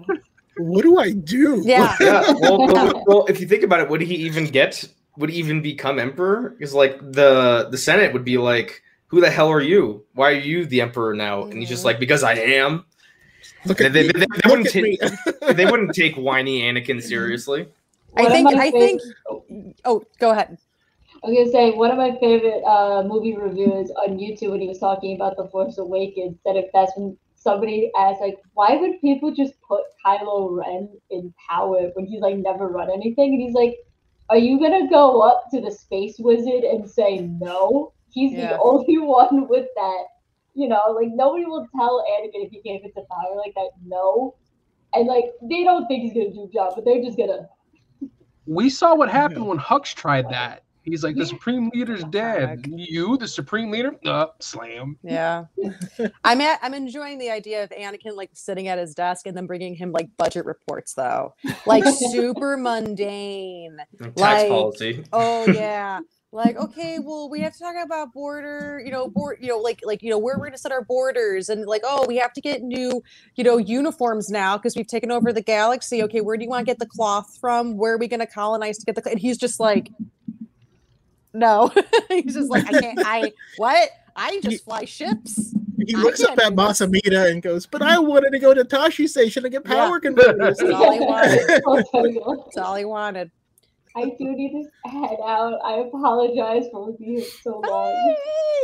"What do I do?" Yeah. yeah. Well, well, well, if you think about it, would he even get? Would he even become emperor? Because like the the Senate would be like, "Who the hell are you? Why are you the emperor now?" And he's just like, "Because I am." Look They, at they, me. they, they Look wouldn't at take me. they wouldn't take whiny Anakin seriously. I One think, my I think, oh, go ahead. I was gonna say one of my favorite uh, movie reviewers on YouTube when he was talking about The Force Awakens said if that's when somebody asked like why would people just put Kylo Ren in power when he's like never run anything and he's like are you gonna go up to the space wizard and say no he's Yeah. the only one with that you know like nobody will tell Anakin if he gave it to power like that no and like they don't think he's gonna do a job but they're just gonna We saw what happened Yeah. when Hux tried that. He's like, the Supreme Leader's dead. You, the Supreme Leader? Uh, slam. Yeah. I'm at, I'm enjoying the idea of Anakin like sitting at his desk and then bringing him like budget reports though. Like super mundane. Tax Like- policy. Oh yeah. Like, okay, well, we have to talk about border, you know, board, you know, like, like, you know, where we're going to set our borders, and like, oh, we have to get new, you know, uniforms now because we've taken over the galaxy. Okay, where do you want to get the cloth from? Where are we going to colonize to get the? cl-" And he's just like, no, he's just like, I can't, I what? I just fly ships. He looks up at. Masamita and goes, "But I wanted to go to Tosche Station and get Yeah. power converters." That's all he wanted. I'll tell you. That's all he wanted. I do need to head out. I apologize for being so long.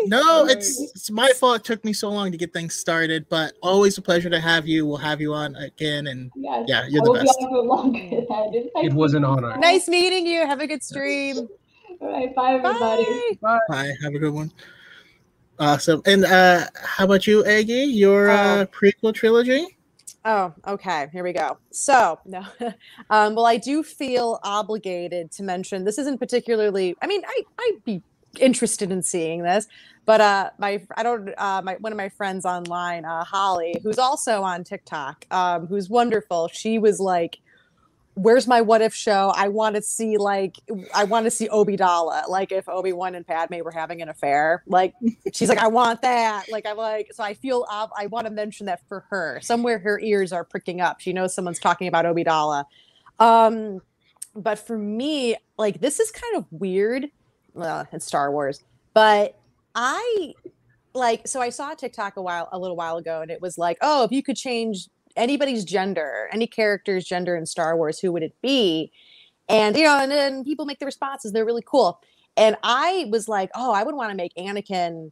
No, it's it's my fault. It took me so long to get things started, but always a pleasure to have you. We'll have you on again, and Yes. yeah, you're the will be best. on for longer than that. It was an honor. Nice meeting you. Have a good stream. All right, bye everybody. Bye. Bye. Have a good one. Awesome. And uh how about you, Aggie? Your uh, prequel trilogy? Oh, okay. Here we go. So, no. um, well, I do feel obligated to mention this isn't particularly, I mean, I, I'd be interested in seeing this, but uh, my, I don't, uh, my, one of my friends online, uh, Holly, who's also on TikTok, um, who's wonderful, she was like, Where's my what if show? I want to see like I want to see Obi Dala, like if Obi Wan and Padme were having an affair. Like she's like, I want that. Like I'm like, so I feel I want to mention that for her. Somewhere her ears are pricking up. She knows someone's talking about Obi Dala. Um, but for me, like this is kind of weird. Well, it's Star Wars, but I like so I saw a TikTok a while a little while ago, and it was like, oh, if you could change anybody's gender, any character's gender in Star Wars, who would it be? And you know, and then people make the responses. They're really cool. And I was like, oh, I would want to make Anakin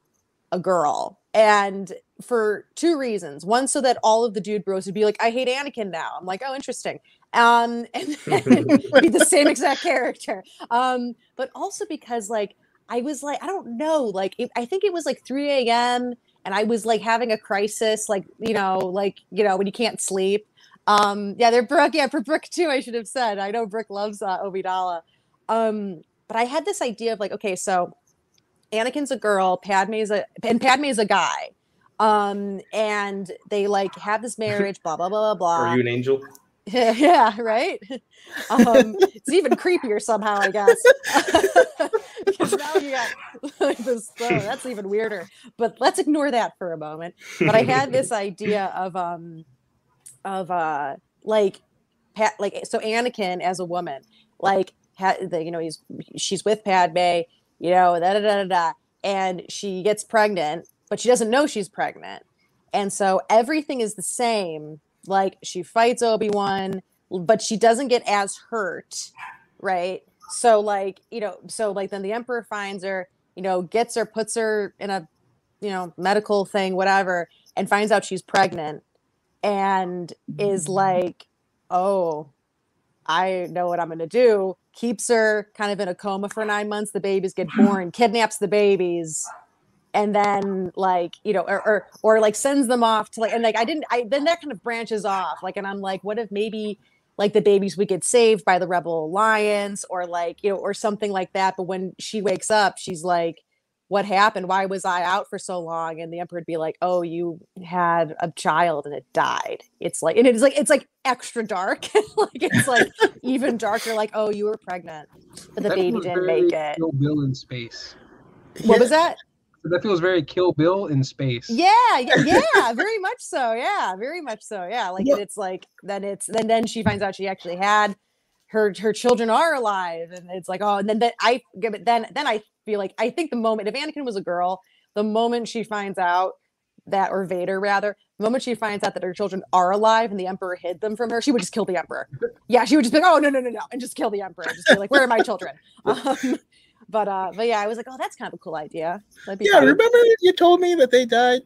a girl. And for two reasons. One, so that all of the dude bros would be like, I hate Anakin now. I'm like, oh, interesting. Um, and then be the same exact character. Um, but also because like I was like, I don't know, like it, I think it was like 3 a.m. and I was like having a crisis, like, you know, like, you know, when you can't sleep. Um, yeah, they're Brooke. Yeah, for Brooke too, I should have said. I know Brooke loves uh, Obidala. Um, but I had this idea of like, okay, so Anakin's a girl, Padme's a and Padme's a guy. Um, and they like have this marriage, blah blah blah blah blah. Are you an angel? yeah, right. Um, it's even creepier somehow, I guess. because now you got like this. Oh, that's even weirder. But let's ignore that for a moment. But I had this idea of um, of uh, like, Pat, like so Anakin as a woman, like, ha- the, you know, he's she's with Padme, you know, da da da da da, and she gets pregnant, but she doesn't know she's pregnant. And so everything is the same. Like she fights Obi-Wan, but she doesn't get as hurt, right? So like, you know, so like then the emperor finds her, you know, gets her, puts her in a, you know, medical thing, whatever, and finds out she's pregnant and is like, "Oh, I know what I'm going to do." Keeps her kind of in a coma for 9 months, the babies get born, kidnaps the babies and then like you know or, or or like sends them off to like and like i didn't i then that kind of branches off like and i'm like what if maybe like the babies would get saved by the rebel alliance or like you know or something like that but when she wakes up she's like what happened? Why was i out for so long? And the emperor would be like oh you had a child and it died. It's like and it's like it's like extra dark. Like it's like even darker like oh you were pregnant but the That baby didn't make it. Kill Bill in space. what was that That feels very Kill Bill in space. Yeah, yeah, yeah, very much so. Yeah, very much so. Yeah, like Yeah. it's like then it's then then she finds out she actually had her her children are alive, and it's like oh, and then that I give it then then I feel like I think the moment if Anakin was a girl, the moment she finds out that or Vader rather, the moment she finds out that her children are alive and the Emperor hid them from her, she would just kill the Emperor. Yeah, she would just be like, oh no no no no, and just kill the Emperor. Just be like, where are my children? Um, but uh, but yeah, I was like, oh, that's kind of a cool idea. Be Yeah, fun. remember you told me that they died?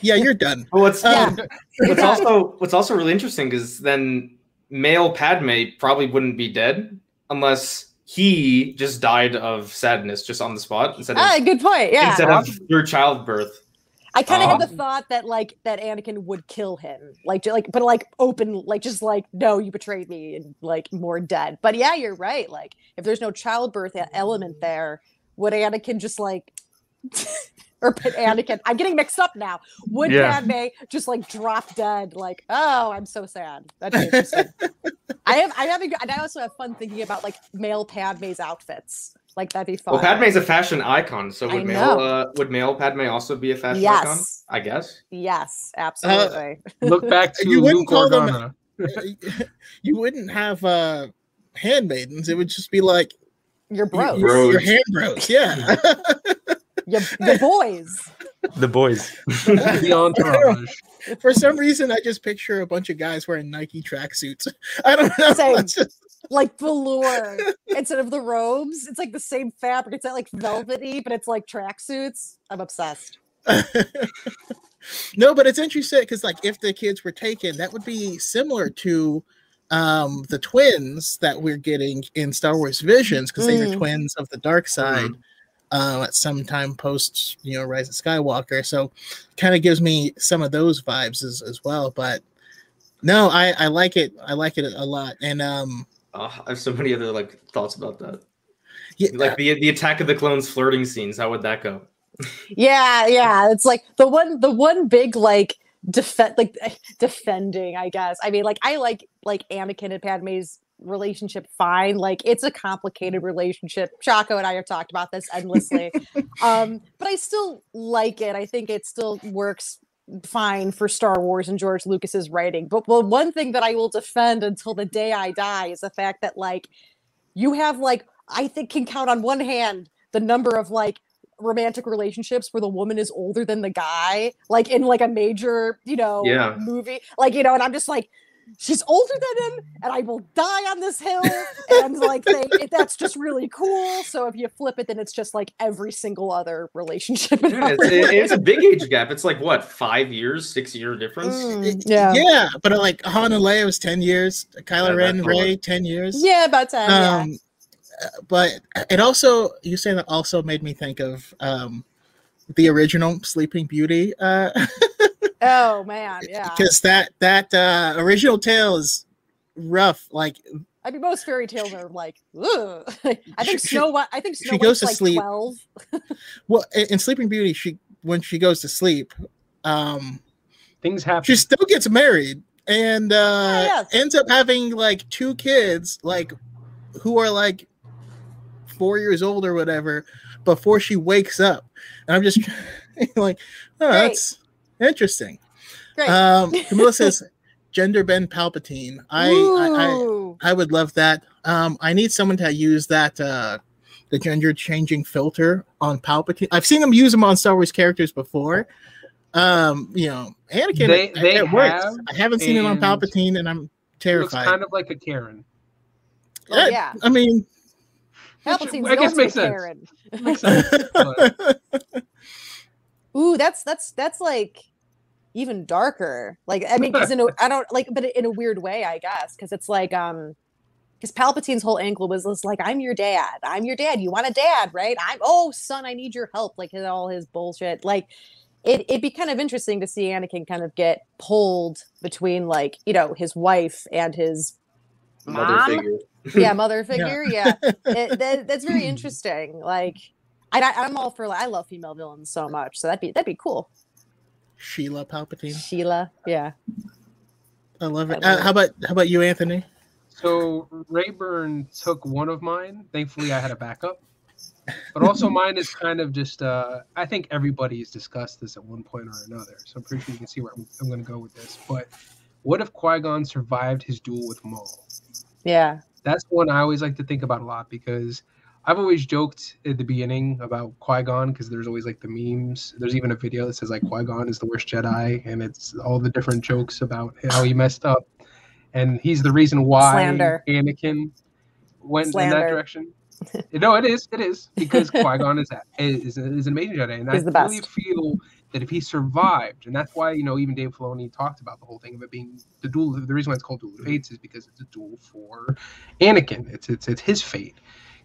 Yeah, you're done. Well, what's Um, what's also what's also really interesting is then male Padme probably wouldn't be dead unless he just died of sadness just on the spot instead of Ah, good point. Yeah. instead of through childbirth. I kind of had Um, the thought that like that Anakin would kill him, like like but like open, like just like no, you betrayed me, and like more dead. But yeah, you're right. Like if there's no childbirth element there, would Anakin just like or put Anakin? I'm getting mixed up now. Would Yeah. Padme just like drop dead? Like oh, I'm so sad. That'd interesting. I have I have a, and I also have fun thinking about like male Padme's outfits. Like that'd be fun. Well, Padme's a fashion icon, so would male uh, would male Padme also be a fashion Yes. icon? I guess. Yes, absolutely. Look back to You wouldn't Luke call them- Organa. you wouldn't have uh handmaidens. It would just be like You're bros. Bro. your hand bros. Yeah. Your, your boys. The boys. the entourage. For some reason, I just picture a bunch of guys wearing Nike tracksuits. I don't know. Same. It's just- like velour instead of the robes. It's like the same fabric. It's not like velvety, but it's like tracksuits. I'm obsessed. no, but it's interesting because, like, if the kids were taken, that would be similar to um the twins that we're getting in Star Wars Visions because they Mm. were twins of the dark side. Uh, at some time post, you know, Rise of Skywalker, so kind of gives me some of those vibes as, as well. But no, I I like it. I like it a lot, and um, Oh, I have so many other like thoughts about that. yeah, Like the the Attack of the Clones flirting scenes. How would that go? Yeah, yeah. It's like the one the one big like defend like defending, I guess. I mean, like I like like Anakin and Padme's relationship fine. Like it's a complicated relationship. Chaco and I have talked about this endlessly. um, but I still like it. I think it still works fine for Star Wars and George Lucas's writing. But well, one thing that I will defend until the day I die is the fact that like you have like I think can count on one hand the number of like romantic relationships where the woman is older than the guy, like in like a major, you know, Yeah. movie. Like, you know, and I'm just like, she's older than him, and I will die on this hill. And like they, it, that's just really cool. So if you flip it, then it's just like every single other relationship. in Yeah, it's, it- it's a big age gap. It's like what five years, six year difference. Mm, yeah. yeah, but uh, like Han and Leia was ten years, Kylo Yeah, Ren, that's Rey, ten years. Yeah, about 10. um uh, but it also you saying that also made me think of um the original sleeping beauty uh Oh man, yeah. because that that uh original tale is rough like I mean, most fairy tales are like, Ugh. I think She- Snow White. I think Snow she Snow goes to like sleep. twelve. well in, in sleeping beauty she when she goes to sleep um Things happen. she still gets married and uh yes. ends up having like two kids like who are like four years old or whatever before she wakes up and i'm just like oh Great. that's interesting Great. um camilla says gender bend palpatine I, I i i would love that um i need someone to use that uh the gender changing filter on palpatine i've seen them use them on star wars characters before Um, you know, Anakin. They- it, they it works. have, I haven't seen it on Palpatine, and I'm He looks terrified. kind of like a Karen. Oh, yeah. I mean, Palpatine's I guess the makes ultimate sense. Makes sense. Ooh, that's that's that's like even darker. Like I mean, because in a I don't like, but in a weird way, I guess, because it's like um, because Palpatine's whole angle was just like, "I'm your dad. I'm your dad. You want a dad, right? I'm oh son, I need your help." Like his, all his bullshit. Like it it'd be kind of interesting to see Anakin kind of get pulled between like you know his wife and his Mother mom. figure. yeah mother figure yeah, It- that, that's very interesting like I, I- i'm all for like i love female villains so much so that'd be that'd be cool Sheila Palpatine. sheila yeah I love it. I love Uh, how about how about you, Anthony? So Rayburn took one of mine. Thankfully, I had a backup. But also, mine is kind of just. Uh, I think everybody has discussed this at one point or another. So I'm pretty sure you can see where I'm, I'm going to go with this. But what if Qui Gon survived his duel with Maul? yeah That's one I always like to think about a lot because I've always joked at the beginning about Qui Gon because there's always like the memes. There's even a video that says like Qui Gon is the worst Jedi, and it's all the different jokes about how he messed up, and he's the reason why Slander. Anakin went in that direction. no, it is, it is because Qui Gon is, is is an amazing Jedi, and He's I really feel that if he survived, and that's why you know even Dave Filoni talked about the whole thing of it being the duel. The reason why it's called Duel of Fates is because it's a duel for Anakin. It's it's it's his fate.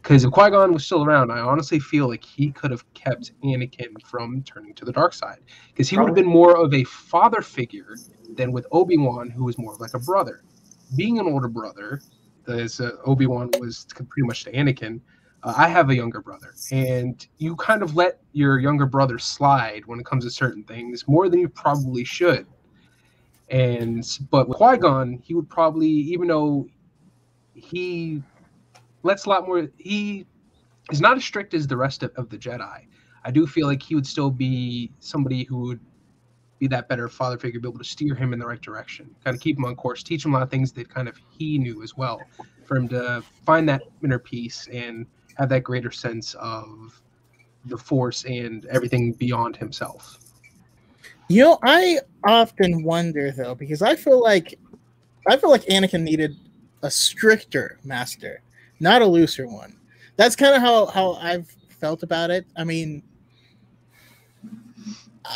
Because if Qui Gon was still around, I honestly feel like he could have kept Anakin from turning to the dark side. Because he would have been more of a father figure than with Obi Wan, who was more of like a brother. Being an older brother, as uh, Obi Wan was pretty much to Anakin, uh, I have a younger brother, and you kind of let your younger brother slide when it comes to certain things more than you probably should. And but with Qui Gon, he would probably, even though he lets a lot more, he is not as strict as the rest of, of the Jedi. I do feel like he would still be somebody who would be that better father figure, be able to steer him in the right direction, kind of keep him on course, teach him a lot of things that kind of he knew as well, for him to find that inner peace and have that greater sense of the force and everything beyond himself. You know, I often wonder though because I feel like I feel like Anakin needed a stricter master, not a looser one. That's kind of how how I've felt about it. I mean,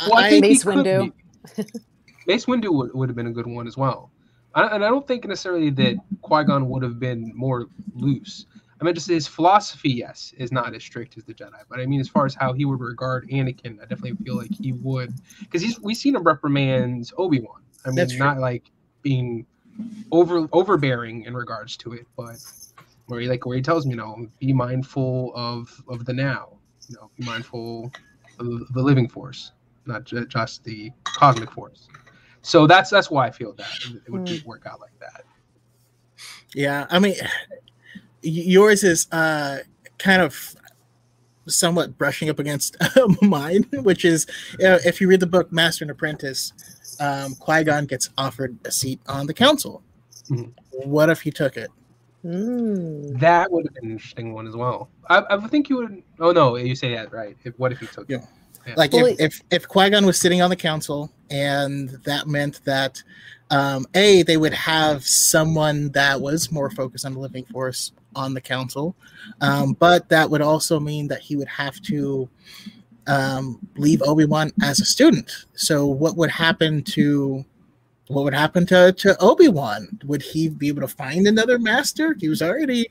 Well, I I, think he Mace could Windu. be. Mace Windu would, would have been a good one as well. I, and I don't think necessarily that Qui Gon would have been more loose. I mean, just his philosophy, yes, is not as strict as the Jedi. But I mean, as far as how he would regard Anakin, I definitely feel like he would, because he's we've seen him reprimand Obi Wan. I mean, That's not like being over overbearing in regards to it, but where he like where he tells him, you know, be mindful of of the now. You know, be mindful of the living force, not ju- just the cosmic force. So that's that's why I feel that it would Mm. work out like that. yeah, I mean, yours is uh kind of somewhat brushing up against mine, which is uh, if you read the book Master and Apprentice, um, Qui Gon gets offered a seat on the council. Mhm. What if he took it? Mm. That would have been an interesting one as well. I, I think you would. Oh no, you say that right. If, what if he took? Yeah. Yeah. Like Well, if, if if Qui Gon was sitting on the council, and that meant that um, a they would have someone that was more focused on the living force on the council, um, but that would also mean that he would have to um, leave Obi Wan as a student. So what would happen to what would happen to, to Obi Wan? Would he be able to find another master? He was already,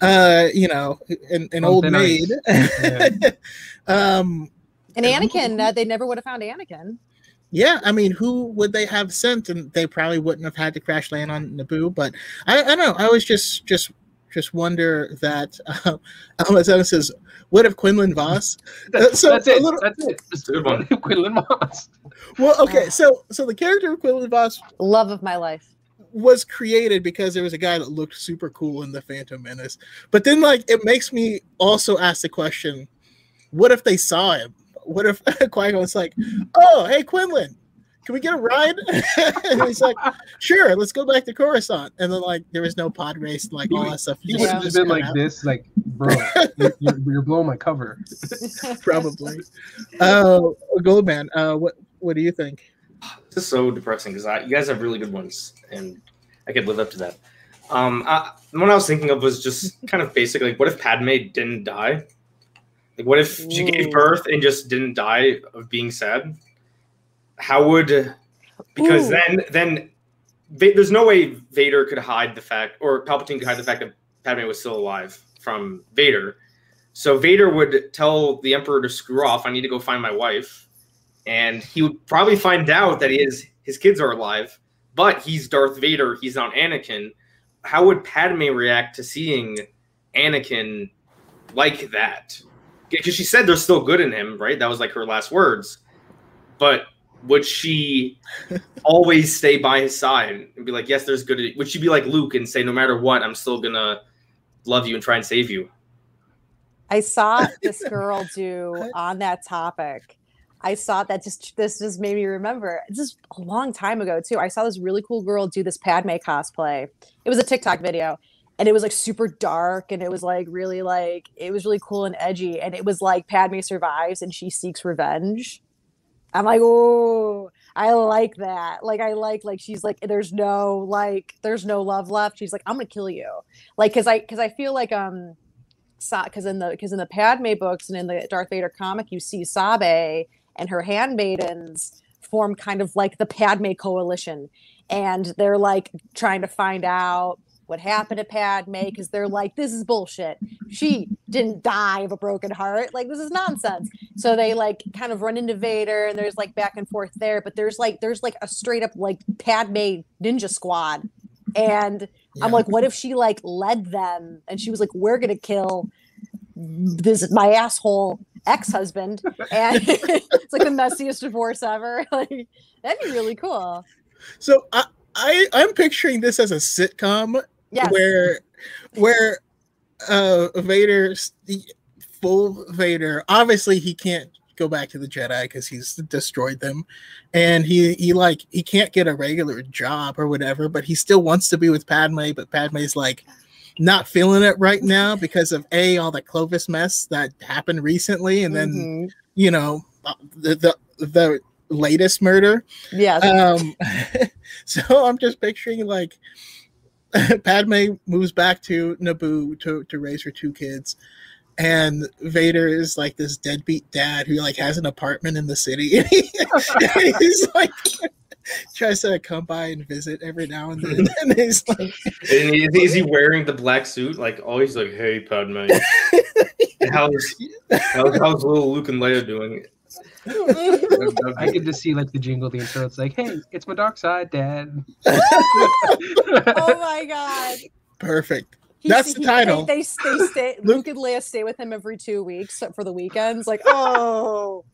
uh, you know, an, an old maid. nice. And um, And Anakin, uh, they never would have found Anakin. yeah, I mean, who would they have sent? And they probably wouldn't have had to crash land on Naboo. But I, I don't know. I was just just just wonder that. Uh, Almazetti says, "What if Quinlan Vos?" That's, so that's it. little- That's it. Just Good one. Quinlan Moss. Well, okay, so so the character of Quinlan Vos Love of my life. was created because there was a guy that looked super cool in the Phantom Menace. But then, like, it makes me also ask the question: What if they saw him? What if Qui Gon's like, "Oh, hey Quinlan, can we get a ride?" and he's like, "Sure, let's go back to Coruscant." And then, like, there was no pod race, and, like all that stuff. He would have just just been like out, this, like, bro, you're, you're, you're blowing my cover. probably. Uh, Goldman, uh, what what do you think? This is so depressing because you guys have really good ones, and I could live up to that. Um, I, the one I was thinking of was just kind of basic. Like, what if Padme didn't die? Like, what if she gave birth and just didn't die of being sad? How would? Because Ooh. then, then there's no way Vader could hide the fact, or Palpatine could hide the fact that Padme was still alive from Vader. So Vader would tell the Emperor to screw off. I need to go find my wife, and he would probably find out that his his kids are alive, but he's Darth Vader. He's not Anakin. How would Padme react to seeing Anakin like that? Because she said there's still good in him, right? That was like her last words. But would she always stay by his side and be like, "Yes, there's good"? Would she be like Luke and say, "No matter what, I'm still gonna love you and try and save you"? I saw this girl do on that topic. I saw that just this just made me remember. just a long time ago too. I saw this really cool girl do this Padme cosplay. It was a TikTok video, and it was like super dark, and it was like really like it was really cool and edgy, and it was like Padme survives and she seeks revenge. I'm like, oh, I like that. Like, I like like she's like, there's no like, there's no love left. She's like, I'm gonna kill you. Like, cause I cause I feel like um because in the because in the Padme books and in the Darth Vader comic, you see Sabe and her handmaidens form kind of like the Padme coalition, and they're like trying to find out what happened to Padme because they're like, this is bullshit. She didn't die of a broken heart. Like this is nonsense. So they like kind of run into Vader, and there's like back and forth there. But there's like there's like a straight up like Padme ninja squad, and I'm like, what if she like led them and she was like, we're gonna kill this my asshole ex-husband and it's like the messiest divorce ever. Like that'd be really cool. So I, I I'm picturing this as a sitcom Yes. where where uh Vader full Vader obviously he can't go back to the Jedi because he's destroyed them and he he like he can't get a regular job or whatever but he still wants to be with Padme but Padme's like not feeling it right now because of a all the Clovis mess that happened recently and then Mhm. you know the the, the latest murder yes. um so i'm just picturing like padme moves back to naboo to, to raise her two kids and vader is like this deadbeat dad who like has an apartment in the city and he's like tries to come by and visit every now and then and he's like And is, is he wearing the black suit? Like always, like, "Hey, Padme, how's how's, how's little Luke and Leia doing?" I get to see like the jingle the intro. It's like, hey, it's my dark side, Dad. oh my god. perfect He- That's the title. They, they, they stay. Luke and Leia stay with him every two weeks for the weekends. Like, oh,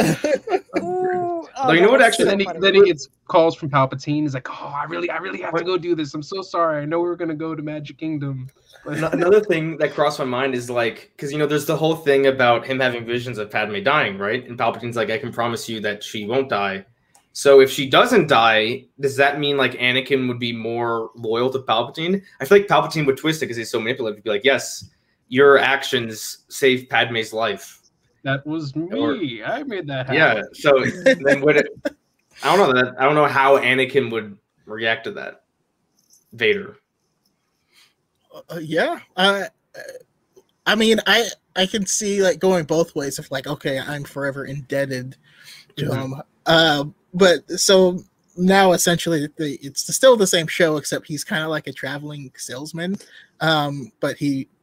Ooh. Oh, you know what, actually, so then, he, then he gets calls from Palpatine. He's like, oh, I really, I really have to go do this. I'm so sorry. I know we were gonna go to Magic Kingdom. Another thing that crossed my mind is like, because you know, there's the whole thing about him having visions of Padme dying, right? And Palpatine's like, I can promise you that she won't die. So if she doesn't die, does that mean like Anakin would be more loyal to Palpatine? I feel like Palpatine would twist it because he's so manipulative. He'd be like, yes, your actions saved Padme's life. That was me. I made that happen. Yeah. So then would it? I don't know that. I don't know how Anakin would react to that. Vader. Uh, yeah uh, i mean i i can see like going both ways of like okay i'm forever indebted to Mhm. him uh but so now essentially the, it's still the same show except he's kind of like a traveling salesman um but he uh,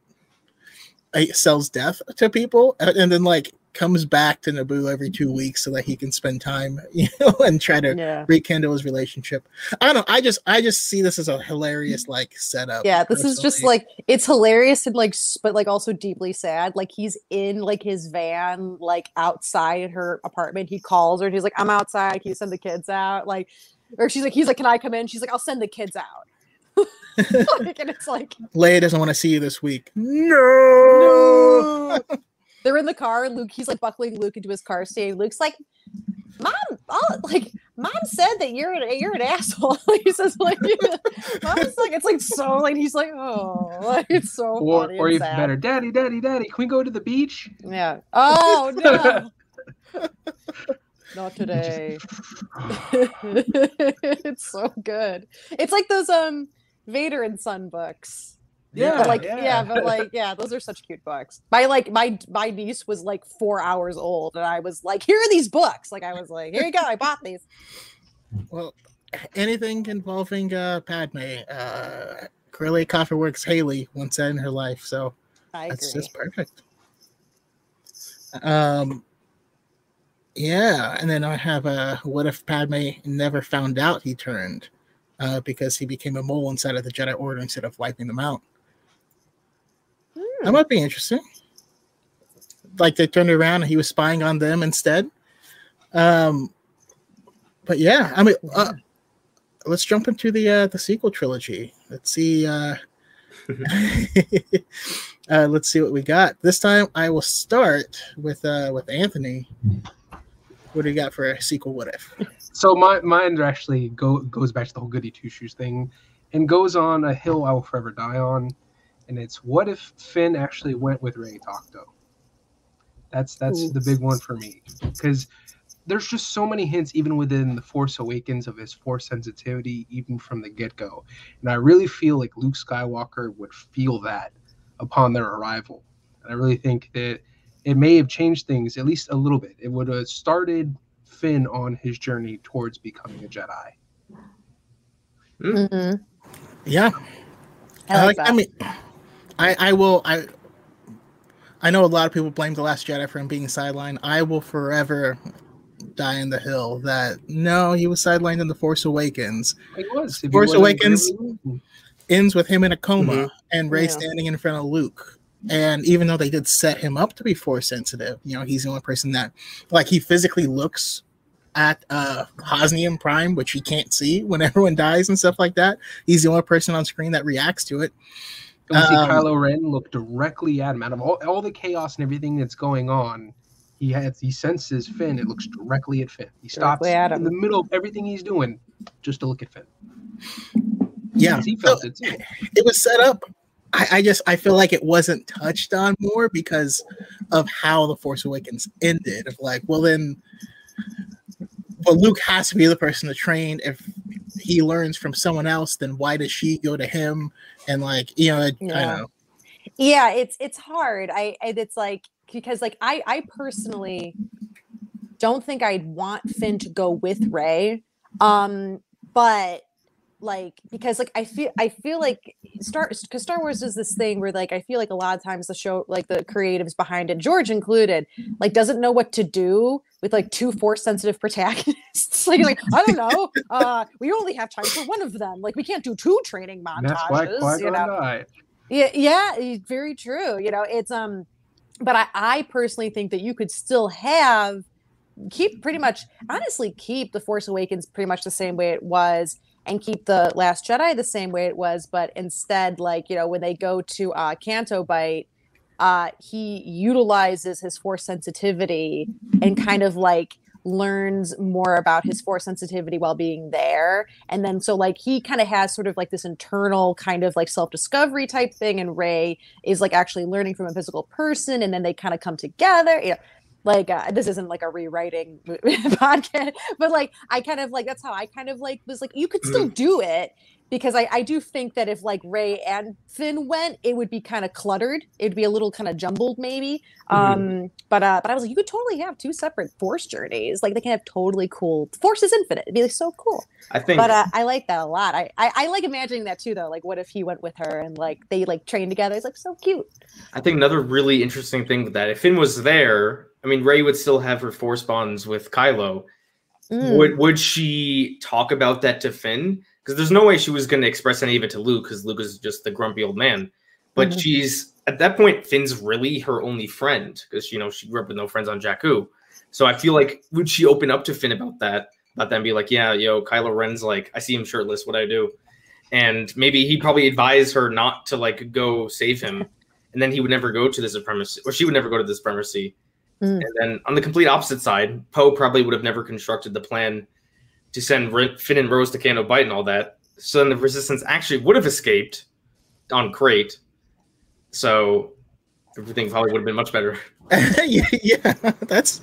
sells death to people and then like comes back to naboo every two weeks so that he can spend time you know and try to yeah. rekindle his relationship i don't know i just i just see this as a hilarious like setup Yeah, this is just like it's hilarious and like, but like also deeply sad. Like he's in like his van, like outside her apartment. He calls her and he's like, "I'm outside. Can you send the kids out?" Like, or she's like, "He's like, can I come in?" She's like, "I'll send the kids out." like, and it's like, Leia doesn't want to see you this week. No. no. They're in the car. Luke, he's like buckling Luke into his car seat. Luke's like, "Mom, oh, like, mom said that you're an you're an asshole." he says like, "Mom's like, it's like so like." He's like, "Oh, like it's so Or, funny or even sad." better, Daddy, Daddy, Daddy, can we go to the beach? Yeah. Oh no. not today. it's so good. It's like those um Vader and Son books. Yeah, But like yeah. yeah. but like yeah, those are such cute books. My like my my niece was like four hours old, and I was like, "Here are these books." Like I was like, "Here you go, I bought these." Well, anything involving uh, Padme, uh, Corellia Coffee Works Haley once said in her life, so I that's agree. just perfect. Um, yeah, and then I have uh, what if Padme never found out he turned, uh, because he became a mole inside of the Jedi Order instead of wiping them out. Hmm. That might be interesting. Like they turned around and he was spying on them instead. Um, but yeah, I mean, uh, let's jump into the uh, the sequel trilogy. Let's see. Uh, uh, let's see what we got this time. I will start with uh, with Anthony. What do you got for a sequel? What if? So my mine actually go goes back to the whole goody two shoes thing, and goes on a hill I will forever die on, and it's what if Finn actually went with Rey to Ahch-To. That's that's the big one for me because there's just so many hints even within the Force Awakens of his Force sensitivity even from the get go, and I really feel like Luke Skywalker would feel that upon their arrival, and I really think that it may have changed things at least a little bit. It would have started Finn on his journey towards becoming a Jedi. Mhm. Yeah, I like I that. mean, I I will I. I know a lot of people blame the Last Jedi for him being sidelined. I will forever die in the hill that no, he was sidelined in the Force Awakens. He was. Force Awakens- really- ends with him in a coma Mhm. and Rey Yeah. standing in front of Luke. And even though they did set him up to be force sensitive, you know, he's the only person that like he physically looks at uh Hosnian Prime, which he can't see when everyone dies and stuff like that. He's the only person on screen that reacts to it. And we see Um, Kylo Ren look directly at him. Out of all, all the chaos and everything that's going on, he has he senses Finn. It looks directly at Finn. He stops Directly at in the middle of everything he's doing just to look at Finn. Yeah, he So felt it too. it was set up. I, I just I feel like it wasn't touched on more because of how the Force Awakens ended. Of like, well then well Luke has to be the person to train. If he learns from someone else, then why does she go to him? And like, you know, I, I Yeah. don't know. yeah it's it's hard i it's like because like i i personally don't think i'd want finn to go with rey um but like because like i feel i feel like star because star wars is this thing where like i feel like a lot of times the show like the creatives behind it george included like doesn't know what to do with like two force sensitive protagonists like, like i don't know uh we only have time for one of them like we can't do two training And that's why montages you know died. yeah, yeah, very true. You know, it's um, but I, I personally think that you could still have keep pretty much honestly keep the Force Awakens pretty much the same way it was, and keep the Last Jedi the same way it was, but instead, like you know, when they go to uh, Canto Bight, uh, he utilizes his Force sensitivity and kind of like learns more about his force sensitivity while being there. And then so like he kind of has sort of like this internal kind of like self-discovery type thing and rey is like actually learning from a physical person and then they kind of come together you know like uh, this isn't like a rewriting podcast but like i kind of like that's how i kind of like was like you could still do it because I, I do think that if like rey and finn went it would be kind of cluttered it'd be a little kind of jumbled maybe um but uh but i was like you could totally have two separate force journeys like they can have totally cool force is infinite it'd be like so cool I think but uh, I like that a lot. I, I I like imagining that too, though. Like, what if he went with her and like they like trained together? It's like so cute. I think another really interesting thing with that, if Finn was there, I mean, Rey would still have her force bonds with Kylo. Mm. Would would she talk about that to Finn? Because there's no way she was going to express any of it to Luke, because Luke is just the grumpy old man. But Mhm. she's at that point, Finn's really her only friend, because you know she grew up with no friends on Jakku. So I feel like would she open up to Finn about that? About that and be like, yeah, yo, Kylo Ren's like, I see him shirtless. What I do? And maybe he probably advised her not to like go save him, and then he would never go to the supremacy, or she would never go to the supremacy. Mm. And then on the complete opposite side, Poe probably would have never constructed the plan to send Rin- Finn and Rose to Canto Bight and all that. So then the Resistance actually would have escaped on Crait. So everything probably would have been much better. yeah, yeah, that's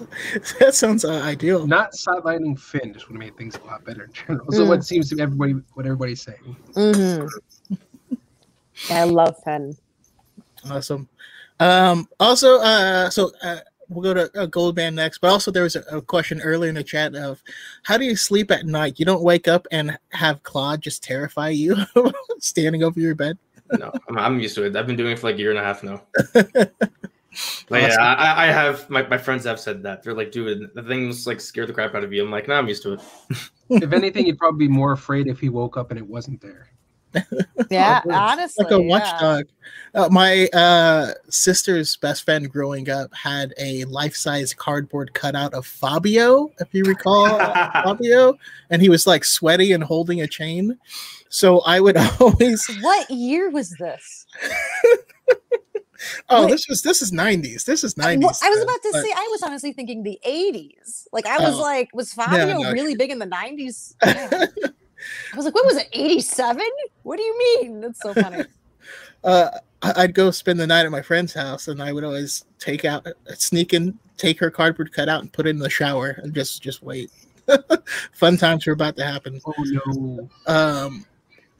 that sounds uh, ideal. Not sidelining Finn just would have made things a lot better in general. So Mm. what seems to be everybody what everybody's saying. hmm I love Finn. Awesome. Um, also, uh, so uh, we'll go to uh, Goldman next, but also there was a, a question earlier in the chat of how do you sleep at night? You don't wake up and have Klaud just terrify you standing over your bed. no, I'm, I'm used to it. I've been doing it for like a year and a half now. But yeah, I, I have my, my friends have said that they're like, dude, the things like scare the crap out of you. I'm like, nah, I'm used to it. if anything, you'd probably be more afraid if he woke up and it wasn't there. Yeah, honestly, like a yeah. watchdog. Uh, my uh, sister's best friend growing up had a life-size cardboard cutout of Fabio, if you recall Fabio, and he was like sweaty and holding a chain. So I would always, What year was this? oh, Wait. this was this is '90s. This is '90s. Well, I was uh, about to but- say, I was honestly thinking the 80s. Like, I was Oh. like, was Fabio no. really big in the 90s? Yeah. I was like, what was it, 87? What do you mean? That's so funny. uh, I- I'd go spend the night at my friend's house, and I would always take out, sneak in, take her cardboard cutout, and put it in the shower, and just just wait. Fun times were about to happen. Oh no. Um,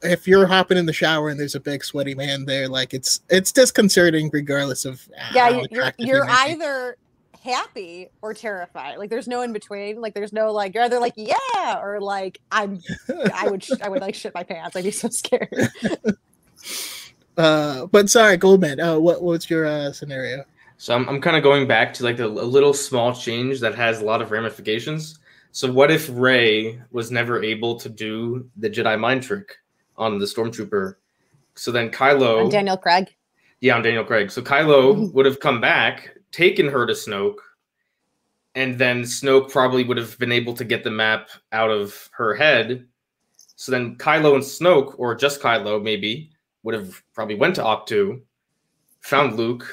if you're hopping in the shower and there's a big sweaty man there, like it's it's disconcerting, regardless of yeah, how you- you're, you're may be. either happy or terrified. Like, there's no in between. Like, there's no like, you're either like, yeah, or like, I'm, I would, sh- I would like shit my pants. I'd be so scared. Uh, but sorry, Goldman. Uh, what what's your uh, scenario? So I'm, I'm kind of going back to like the, a little small change that has a lot of ramifications. So what if Rey was never able to do the Jedi mind trick on the stormtrooper? So then Kylo, I'm Daniel Craig. yeah, I'm Daniel Craig. So Kylo would have come back, taken her to Snoke, and then Snoke probably would have been able to get the map out of her head. So then Kylo and Snoke, or just Kylo maybe, would have probably went to Ahch-To, found Luke,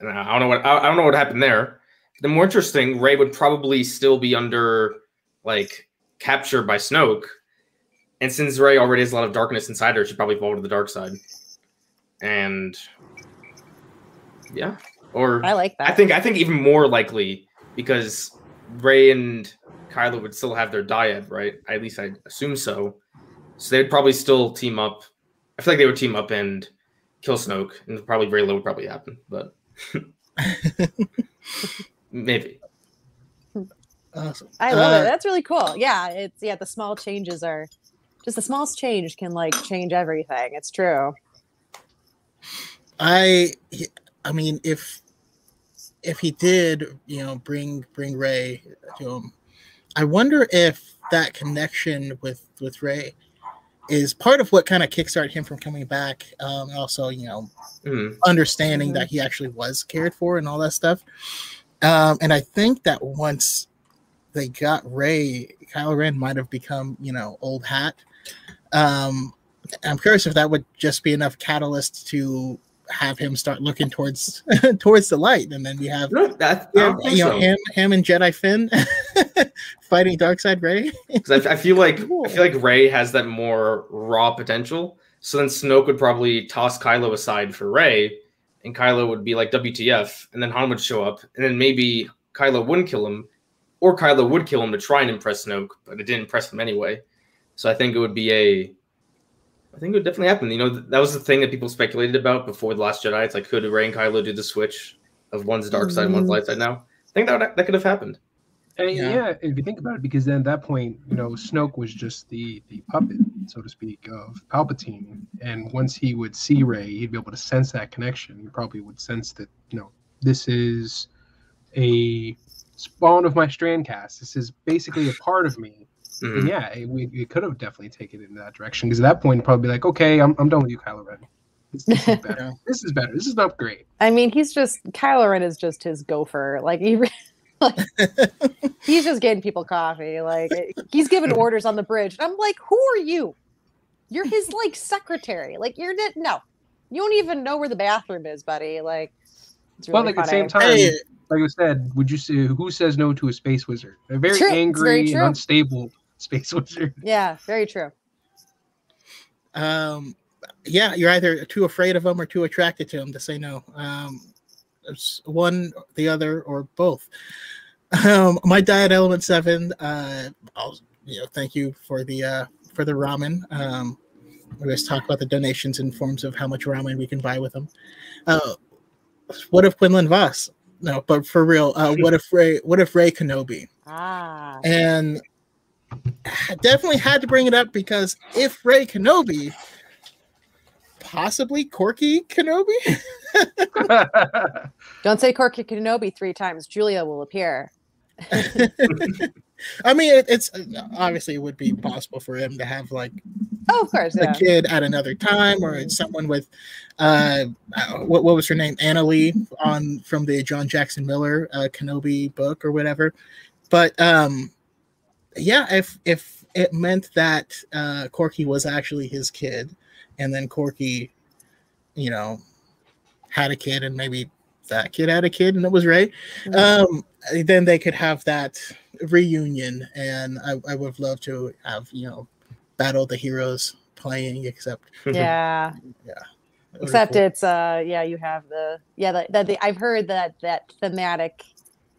and I don't know what I don't know what happened there. The more interesting, Rey would probably still be under like captured by Snoke, and since Rey already has a lot of darkness inside her, she probably fall to the dark side. And yeah, or I like that. I think I think even more likely because Rey and Kylo would still have their dyad, right? At least I assume so. So they'd probably still team up. I feel like they would team up and kill Snoke, and probably very little would probably happen, but maybe. Awesome. I love Uh, it. That's really cool. Yeah, it's yeah. The small changes are just the smallest change can like change everything. It's true. I I mean if if he did, you know, bring bring Rey to him, I wonder if that connection with with Rey is part of what kind of kickstarted him from coming back. Um, also, you know, Hmm. understanding that he actually was cared for and all that stuff. Um, and I think that once they got Rey, Kylo Ren might have become, you know, old hat. Um, I'm curious if that would just be enough catalyst to have him start looking towards towards the light, and then we have No, that, yeah, you know so. him him and Jedi Finn fighting Dark Darkseid Rey. 'Cause I, I feel like I feel like Rey has that more raw potential. So then Snoke would probably toss Kylo aside for Rey, and Kylo would be like WTF, and then Han would show up, and then maybe Kylo wouldn't kill him, or Kylo would kill him to try and impress Snoke, but it didn't impress him anyway. So I think it would be a. I think it would definitely happen. You know, that was the thing that people speculated about before the Last Jedi. It's like, could Rey and Kylo do the switch of one's dark side, and one's light side? Now, I think that would, that could have happened. And Yeah. yeah. if you think about it, because then at that point, you know, Snoke was just the the puppet, so to speak, of Palpatine. And once he would see Rey, he'd be able to sense that connection. He probably would sense that, you know, this is a spawn of my Strandcast. This is basically a part of me. Mhm. Yeah, it, we, we could have definitely taken it in that direction. Because at that point, probably be like, okay, I'm, I'm done with you, Kylo Ren. This, this is better. This is better. This is not great. I mean, he's just Kylo Ren is just his gopher. Like he, like, he's just getting people coffee. Like he's giving orders on the bridge. And I'm like, who are you? You're his like secretary. Like you're not, no, you don't even know where the bathroom is, buddy. Like, it's Well, really like at the same time, Hey, like I said, would you say who says no to a space wizard? A very True, angry very and unstable space wizard. Yeah, very true. um, yeah, you're either too afraid of him or too attracted to him to say no. Um, it's one, the other, or both. Um, my diet element seven. Uh, I'll you know thank you for the uh, for the ramen. Um, we always talk about the donations in forms of how much ramen we can buy with them. Uh, what if Quinlan Vos? No, but for real, uh, what if Rey? What if Rey Kenobi? Ah. And I definitely had to bring it up because if Rey Kenobi, possibly Corky Kenobi, Don't say Corky Kenobi three times. Julia will appear. I mean, it, it's obviously it would be possible for him to have like Oh, of course. a Yeah. kid at another time, or it's someone with uh, uh, what what was her name, Annileen, on from the John Jackson Miller uh, Kenobi book or whatever. But um, yeah, if if it meant that uh, Corky was actually his kid, and then Corky, you know, had a kid, and maybe that kid had a kid, and it was Rey, um, then they could have that reunion, and I, I would have loved to have you know battle the heroes playing, except Yeah. yeah. Except been- it's uh yeah, you have the yeah that the, the, I've heard that that thematic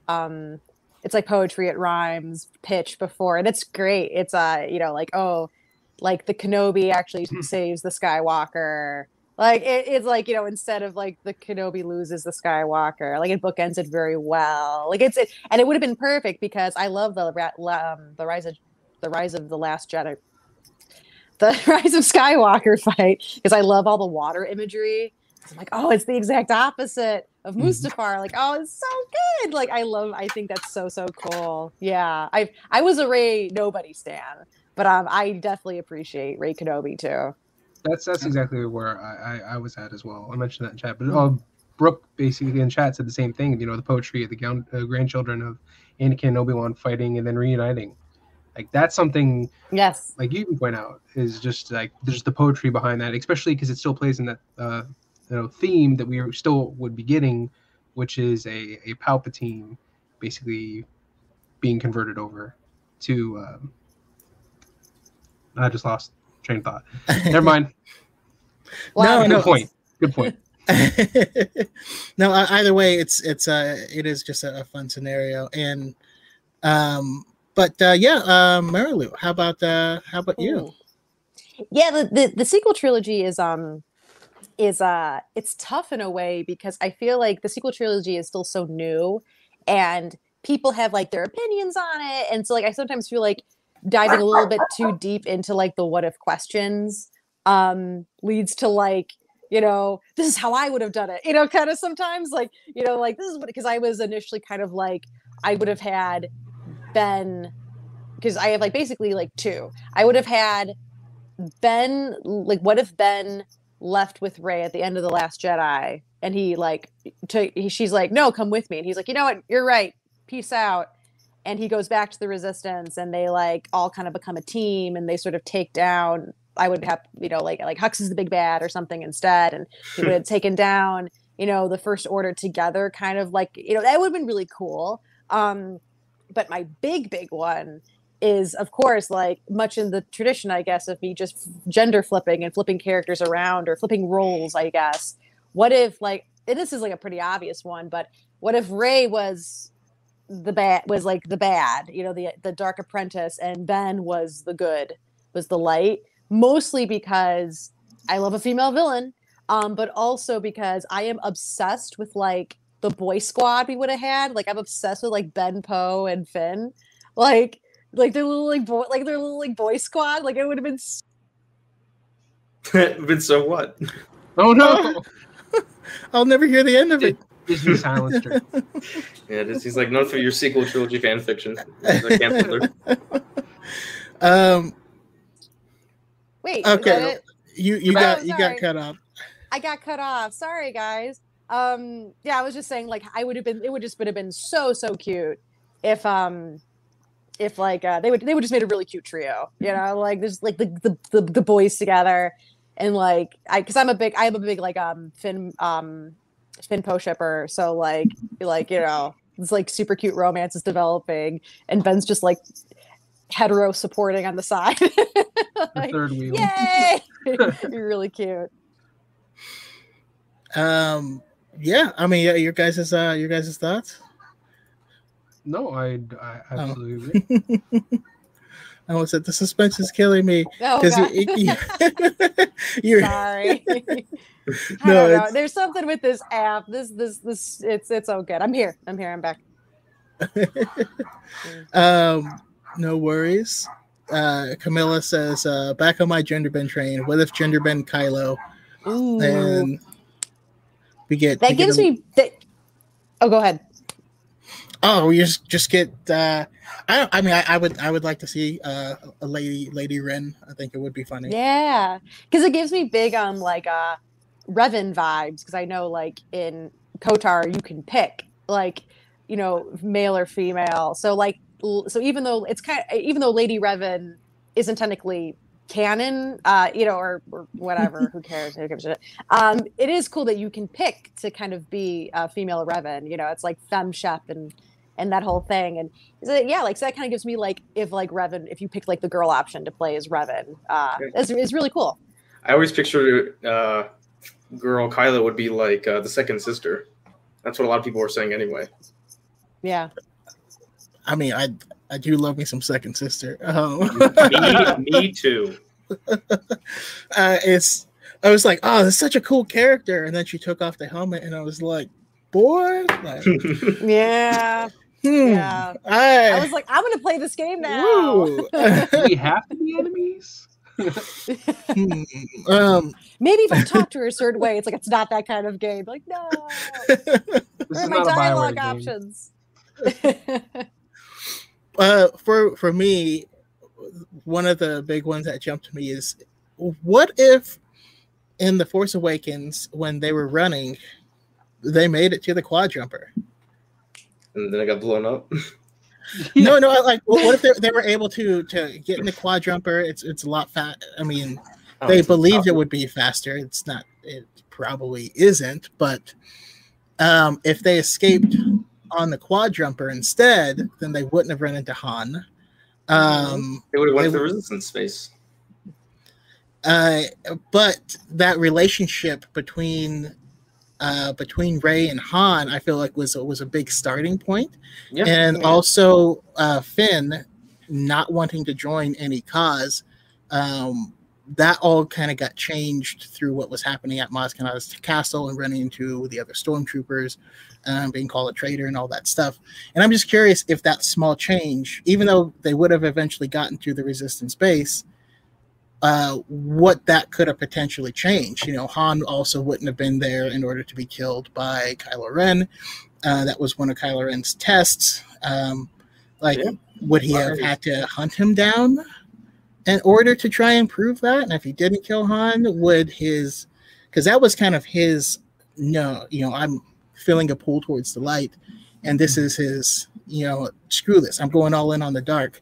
um it's like poetry it rhymes pitch before and it's great. It's uh you know like oh like the Kenobi actually saves the Skywalker. Like it, it's like you know instead of like the Kenobi loses the Skywalker, like it bookends it very well. Like it's it, and it would have been perfect because I love the um, the rise of the rise of the last Jedi, the rise of Skywalker fight because I love all the water imagery. I'm like, oh, it's the exact opposite of Mhm. Mustafar. Like, oh, it's so good. Like, I love. I think that's so so cool. Yeah, I I was a Rey nobody stan, but um, I definitely appreciate Rey Kenobi too. That's that's exactly where I, I, I was at as well. I mentioned that in chat, but uh, Brooke basically in chat said the same thing. You know, the poetry of the gown- uh, grandchildren of Anakin and Obi Wan fighting and then reuniting. Like that's something Yes. like you can point out is just like there's the poetry behind that, especially because it still plays in that uh, you know theme that we still would be getting, which is a a Palpatine basically being converted over to. Um, I just lost train of thought. Never mind. Well, No, Good point. Good point. no, either way, it's it's uh it is just a, a fun scenario, and um, but uh, yeah, um, Marilu, how about uh, how about you? Yeah, the, the the sequel trilogy is um is uh it's tough in a way because I feel like the sequel trilogy is still so new and people have like their opinions on it. And so like I sometimes feel like diving a little bit too deep into like the what if questions um leads to like you know this is how I would have done it you know kind of sometimes like you know like this is what because I was initially kind of like I would have had Ben because I have like basically like two. I would have had Ben, like, what if Ben left with Rey at the end of the Last Jedi, and he like, to, he, she's like, no, come with me, and he's like, you know what, you're right, peace out, and he goes back to the Resistance, and they like all kind of become a team, and they sort of take down. I would have, you know, like like Hux is the big bad or something instead, and he would have taken down, you know, the First Order together, kind of like, you know, that would have been really cool. Um, but my big big one is of course like much in the tradition i guess of me just gender flipping and flipping characters around or flipping roles i guess. What if like this is like a pretty obvious one but what if rey was the bad was like the bad you know the the dark apprentice and ben was the good was the light? Mostly because i love a female villain um but also because i am obsessed with like the boy squad we would have had. Like i'm obsessed with like ben poe and finn. Like like their little like boy like their little like boy squad like it would have been s- Been so what? Oh no! I'll never hear the end of it. Disney silenced her. Yeah, this, he's like known for your sequel trilogy fan fiction. He's a canceler. um, wait Okay. it? you you Oh, got you got cut off. i got cut off sorry guys um yeah i was just saying like i would have been it would just would have been so so cute if um if like uh they would they would just made a really cute trio you know like there's like the the, the, the boys together. And like i because i'm a big i'm a big like um finn um finn poe shipper. So like like you know it's like super cute romance is developing and ben's just like hetero supporting on the side. The third wheel. yay! You're really cute. Um, yeah, I mean, yeah, your guys' uh, your guys' thoughts. No, I, I absolutely agree. I almost said the suspense is killing me Oh, because God. you, you, you're Sorry. I No, don't know. There's something with this app. This, this, this. It's, it's all good. I'm here. I'm here. I'm back. um, no worries. Uh, Camilla says, uh, back on my gender bend train. What if gender bend Kylo? Ooh. And we get that we get gives a- me. That, oh, go ahead. Oh, we just just get. Uh, I I mean, I, I would I would like to see uh, a lady Lady Ren. I think it would be funny. Yeah, because it gives me big um like uh Revan vibes. Because I know like in KOTOR you can pick like you know male or female. So like so even though it's kind of even though Lady Revan isn't technically canon, uh, you know, or, or whatever, who cares? Who gives a shit? Um, it is cool that you can pick to kind of be a female Revan. You know, it's like femme shep and and that whole thing. And so, yeah, like so that kind of gives me like if like Revan, if you pick like the girl option to play as Revan, uh, Okay. it's, it's really cool. I always pictured uh, girl Kyla would be like uh, the second sister. That's what a lot of people were saying anyway. Yeah. I mean, I I do love me some second sister. Um, me, me too. uh, it's I was like, oh, that's such a cool character, and then she took off the helmet, and I was like, boy, like, Yeah. hmm, Yeah. I, I was like, I'm gonna play this game now. we have to be enemies? Hmm, um, Maybe if I talk to her a certain way, it's like it's not that kind of game. Like, no. This Where is are my dialogue options? Uh, for for me, one of the big ones that jumped to me is, what if in the Force Awakens when they were running, they made it to the quad jumper? and then I got blown up. No, no, I like what if they, they were able to to get in the quad jumper? It's it's a lot fat. I mean, Oh, they believed it would be faster. It's not. It probably isn't. But um, if they escaped on the quad jumper instead, then they wouldn't have run into Han. Um, They would have went to the resistance space. uh, but that relationship between uh, between Rey and Han, I feel like was was a big starting point. Yeah. and Yeah. also uh, Finn not wanting to join any cause. Um, that all kind of got changed through what was happening at Maz Kanata's castle and running into the other stormtroopers, um, being called a traitor and all that stuff. And I'm just curious if that small change, even though they would have eventually gotten to the resistance base, uh, what that could have potentially changed. You know, Han also wouldn't have been there in order to be killed by Kylo Ren. Uh, that was one of Kylo Ren's tests. Um, like, Yeah. would he have had to hunt him down in order to try and prove that? And if he didn't kill Han, would his, because that was kind of his, no, you know, I'm feeling a pull towards the light, and this is his, you know, screw this, I'm going all in on the dark.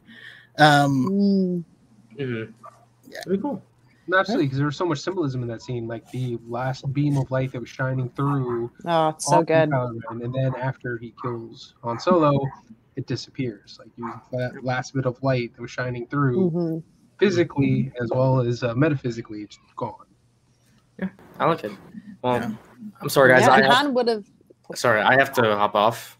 Um, Mm. Mm-hmm. Yeah. Pretty cool. Absolutely, because there was so much symbolism in that scene, like the last beam of light that was shining through. Oh, it's so good. Kylo Ren, and then after he kills Han Solo, it disappears. Like you, that last bit of light that was shining through, Mhm. Physically as well as uh, metaphysically, it's gone. Yeah, I like it. Well, Yeah. I'm sorry, guys. Yeah, I and have, Han would have. sorry, I have to hop off.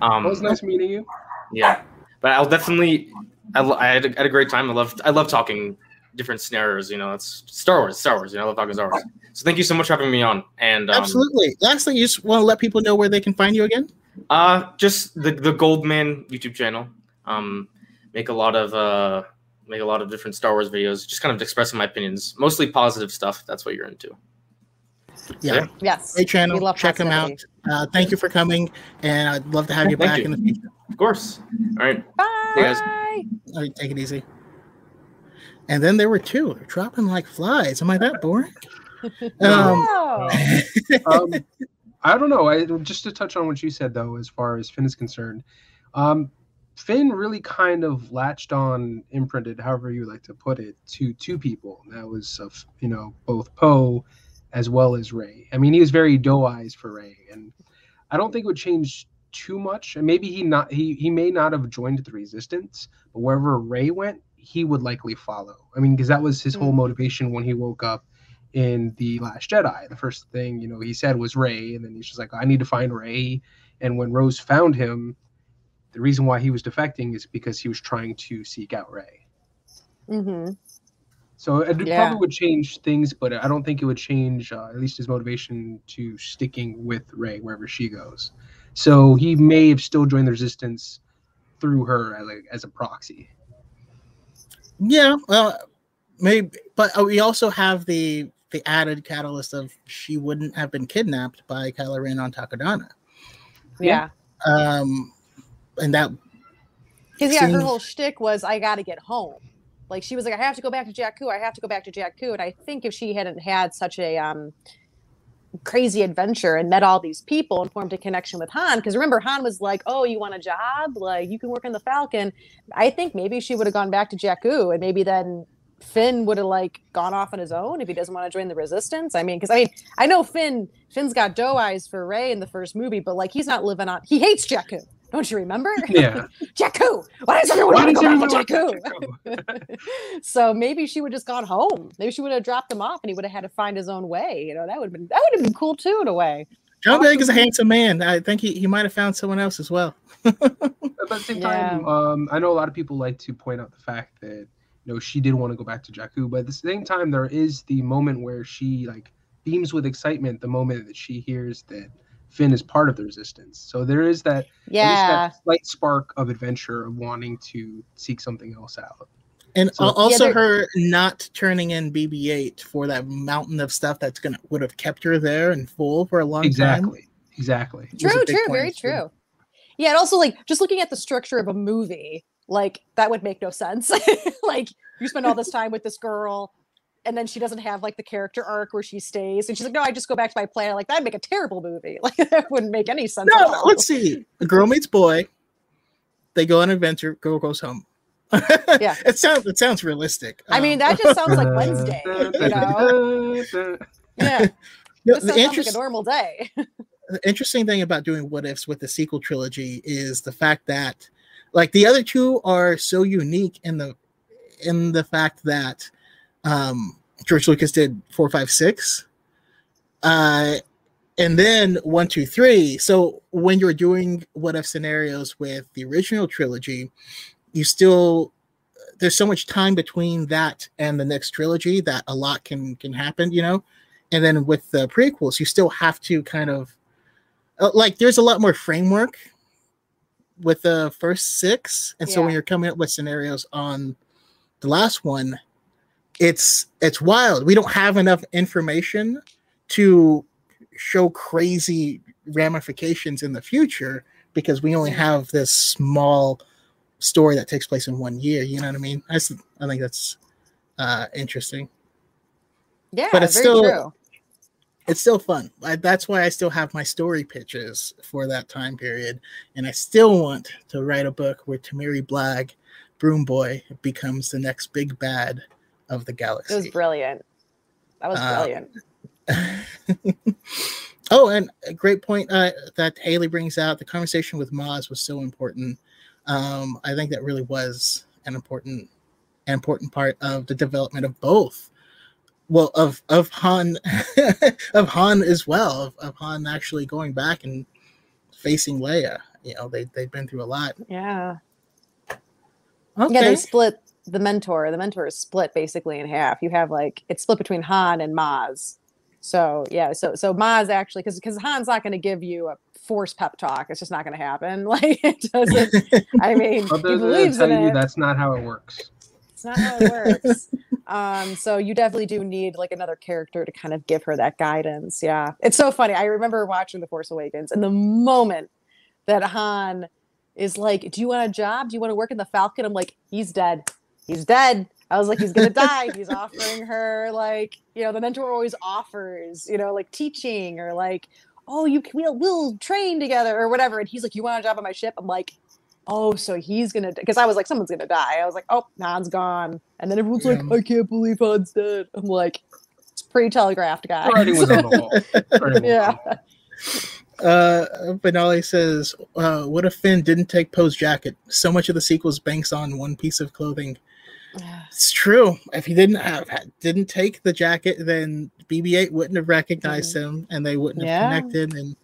Um, Well, it was nice meeting you. Yeah, but I'll definitely. I, I, had a, I had a great time. I love I love talking different scenarios. You know, it's Star Wars. Star Wars. You know, I love talking Star Wars. So thank you so much for having me on. And um, Absolutely. Lastly, you just want to let people know where they can find you again? Uh, just the the Goldman YouTube channel. Um, make a lot of uh make a lot of different Star Wars videos. Just kind of expressing my opinions, mostly positive stuff. That's what you're into. Yeah. Yeah. Yes. Great channel. We love Check them out. Uh, thank you for coming, and I'd love to have you Thank back you. in the future. Of course. All right. Bye. Hey, guys. All right, take it easy. And then there were two They're dropping like flies. Am I that boring? Um, Wow. um, I don't know. I just to touch on what you said though, as far as Finn is concerned, um, Finn really kind of latched on, imprinted, however you like to put it, to two people. And that was of you know both Poe as well as Rey. I mean, he was very doe eyes for Rey, and I don't think it would change too much. And maybe he not he he may not have joined the Resistance, but wherever Rey went, he would likely follow. I mean, because that was his whole Mm. motivation when he woke up in the Last Jedi. The first thing you know he said was Rey, and then he's just like, I need to find Rey. And when Rose found him, the reason why he was defecting is because he was trying to seek out Rey. hmm So it Yeah. probably would change things, but I don't think it would change uh, at least his motivation to sticking with Rey wherever she goes. So he may have still joined the resistance through her as a, as a proxy. Yeah, well, maybe, but uh, we also have the the added catalyst of she wouldn't have been kidnapped by Kylo Ren on Takodana, Yeah. um, and that Because yeah, her whole shtick was I got to get home. Like she was like, I have to go back to Jakku. I have to go back to Jakku. And I think if she hadn't had such a um, crazy adventure and met all these people and formed a connection with Han, because remember Han was like, "Oh, you want a job? Like you can work in the Falcon." I think maybe she would have gone back to Jakku, and maybe then Finn would have like gone off on his own if he doesn't want to join the Resistance. I mean, because I mean, I know Finn. Finn's got doe eyes for Rey in the first movie, but like he's not living on. He hates Jakku. Don't you remember? Yeah. Jakku. Why does everyone Why want to does go everyone back to want Jakku? so maybe she would have just gone home. Maybe she would have dropped him off, and he would have had to find his own way. You know, that would have been that would have been cool too, in a way. John Boyega is a handsome man. I think he, he might have found someone else as well. But at the same time, um, I know a lot of people like to point out the fact that you know she did want to go back to Jakku, but at the same time, there is the moment where she like beams with excitement the moment that she hears that Finn is part of the Resistance. So there is that, at least Yeah, that slight spark of adventure of wanting to seek something else out. And So- also Yeah, her not turning in BB-8 for that mountain of stuff that's gonna would have kept her there and full for a long time. Exactly. Exactly. was true, big true, very too. true. Yeah, and also like just looking at the structure of a movie, like that would make no sense. like you spend all this time with this girl, and then she doesn't have like the character arc where she stays, and she's like, "No, I just go back to my planet." Like that'd make a terrible movie. Like that wouldn't make any sense. at No, all. let's see. A girl meets boy. They go on an adventure. Girl goes home. Yeah. it sounds it sounds realistic. I mean, Um, that just sounds like Wednesday. You know? Yeah, no, this the sounds like a normal day. the interesting thing about doing what ifs with the sequel trilogy is the fact that like the other two are so unique in the in the fact that um george lucas did four five six. Uh and then one two three. So when you're doing what if scenarios with the original trilogy you still there's so much time between that and the next trilogy that a lot can can happen you know? And then with the prequels you still have to kind of uh, like there's a lot more framework with the first six. And so when you're coming up with scenarios on the last one it's it's wild. We don't have enough information to show crazy ramifications in the future because we only have this small story that takes place in one year you know what i mean? I I think that's uh interesting. Yeah, But it's still- true. it's still fun. I, that's why I still have my story pitches for that time period, and I still want to write a book where Temiri Blagg, Broom Boy, becomes the next big bad of the galaxy. It was brilliant. That was Uh, brilliant. oh, and a great point uh, that Haley brings out. The conversation with Maz was so important. Um, I think that really was an important, an important part of the development of both. Well, of of Han, of Han as well, of, of Han actually going back and facing Leia. You know, they they've been through a lot. Yeah. Okay. Yeah, they split the mentor. The mentor is split basically in half. You have like it's split between Han and Maz. So yeah, so so Maz actually because because Han's not going to give you a force pep talk. It's just not going to happen. Like it doesn't. I mean, he believes in you it. that's not how it works. It's not how it works. um, so you definitely do need like another character to kind of give her that guidance. Yeah. It's so funny. I remember watching The Force Awakens and the moment that Han is like, Do you want a job? Do you want to work in the Falcon? I'm like, he's dead. He's dead. I was like, he's gonna die. He's offering her like, you know, the mentor always offers, you know, like teaching or like, oh, you can we'll, we'll train together or whatever. And he's like, you want a job on my ship? I'm like, oh, so he's gonna because I was like, someone's gonna die. I was like, oh, Han's gone. And then everyone's like, I can't believe Han's dead. I'm like, it's pretty telegraphed, guys. The was on the wall. The writing was on the Yeah. Uh, Benali says, uh, "What if Finn didn't take Poe's jacket? So much of the sequels banks on one piece of clothing." It's true. If he didn't have didn't take the jacket, then BB-8 wouldn't have recognized him, and they wouldn't have connected. And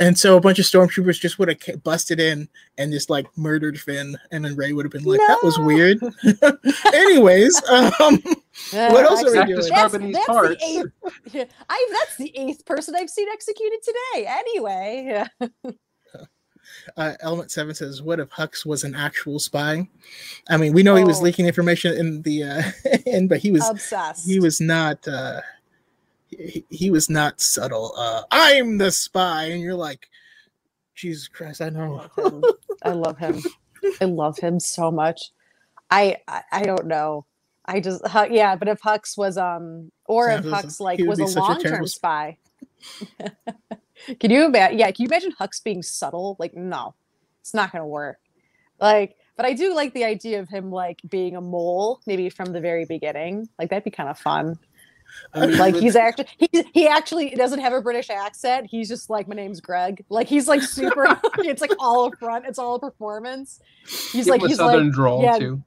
and so a bunch of stormtroopers just would have busted in and just like murdered Finn, and then Rey would have been like, "That was weird." Anyways, um, What else are we doing? to scrubbing these that's parts. The eighth, I, that's the eighth person I've seen executed today. Anyway, yeah. Uh, Element Seven says, "What if Hux was an actual spy?" I mean, we know he was Oh. leaking information in the uh, in, but he was obsessed. he was not uh he, he was not subtle uh i'm the spy and you're like jesus christ i know. I love him. I love him so much. I I, I don't know. I just yeah, but if Hux was um or if Hux like he was a long term spy. can you imagine? Yeah, can you imagine Hux being subtle? Like no, it's not gonna work. Like, but I do like the idea of him like being a mole, maybe from the very beginning. Like that'd be kind of fun. I mean, Like he's actually he he actually doesn't have a British accent. He's just like my name's Greg. Like he's like super. it's like all up front. It's all a performance. He's like a he's southern like drawl yeah. too.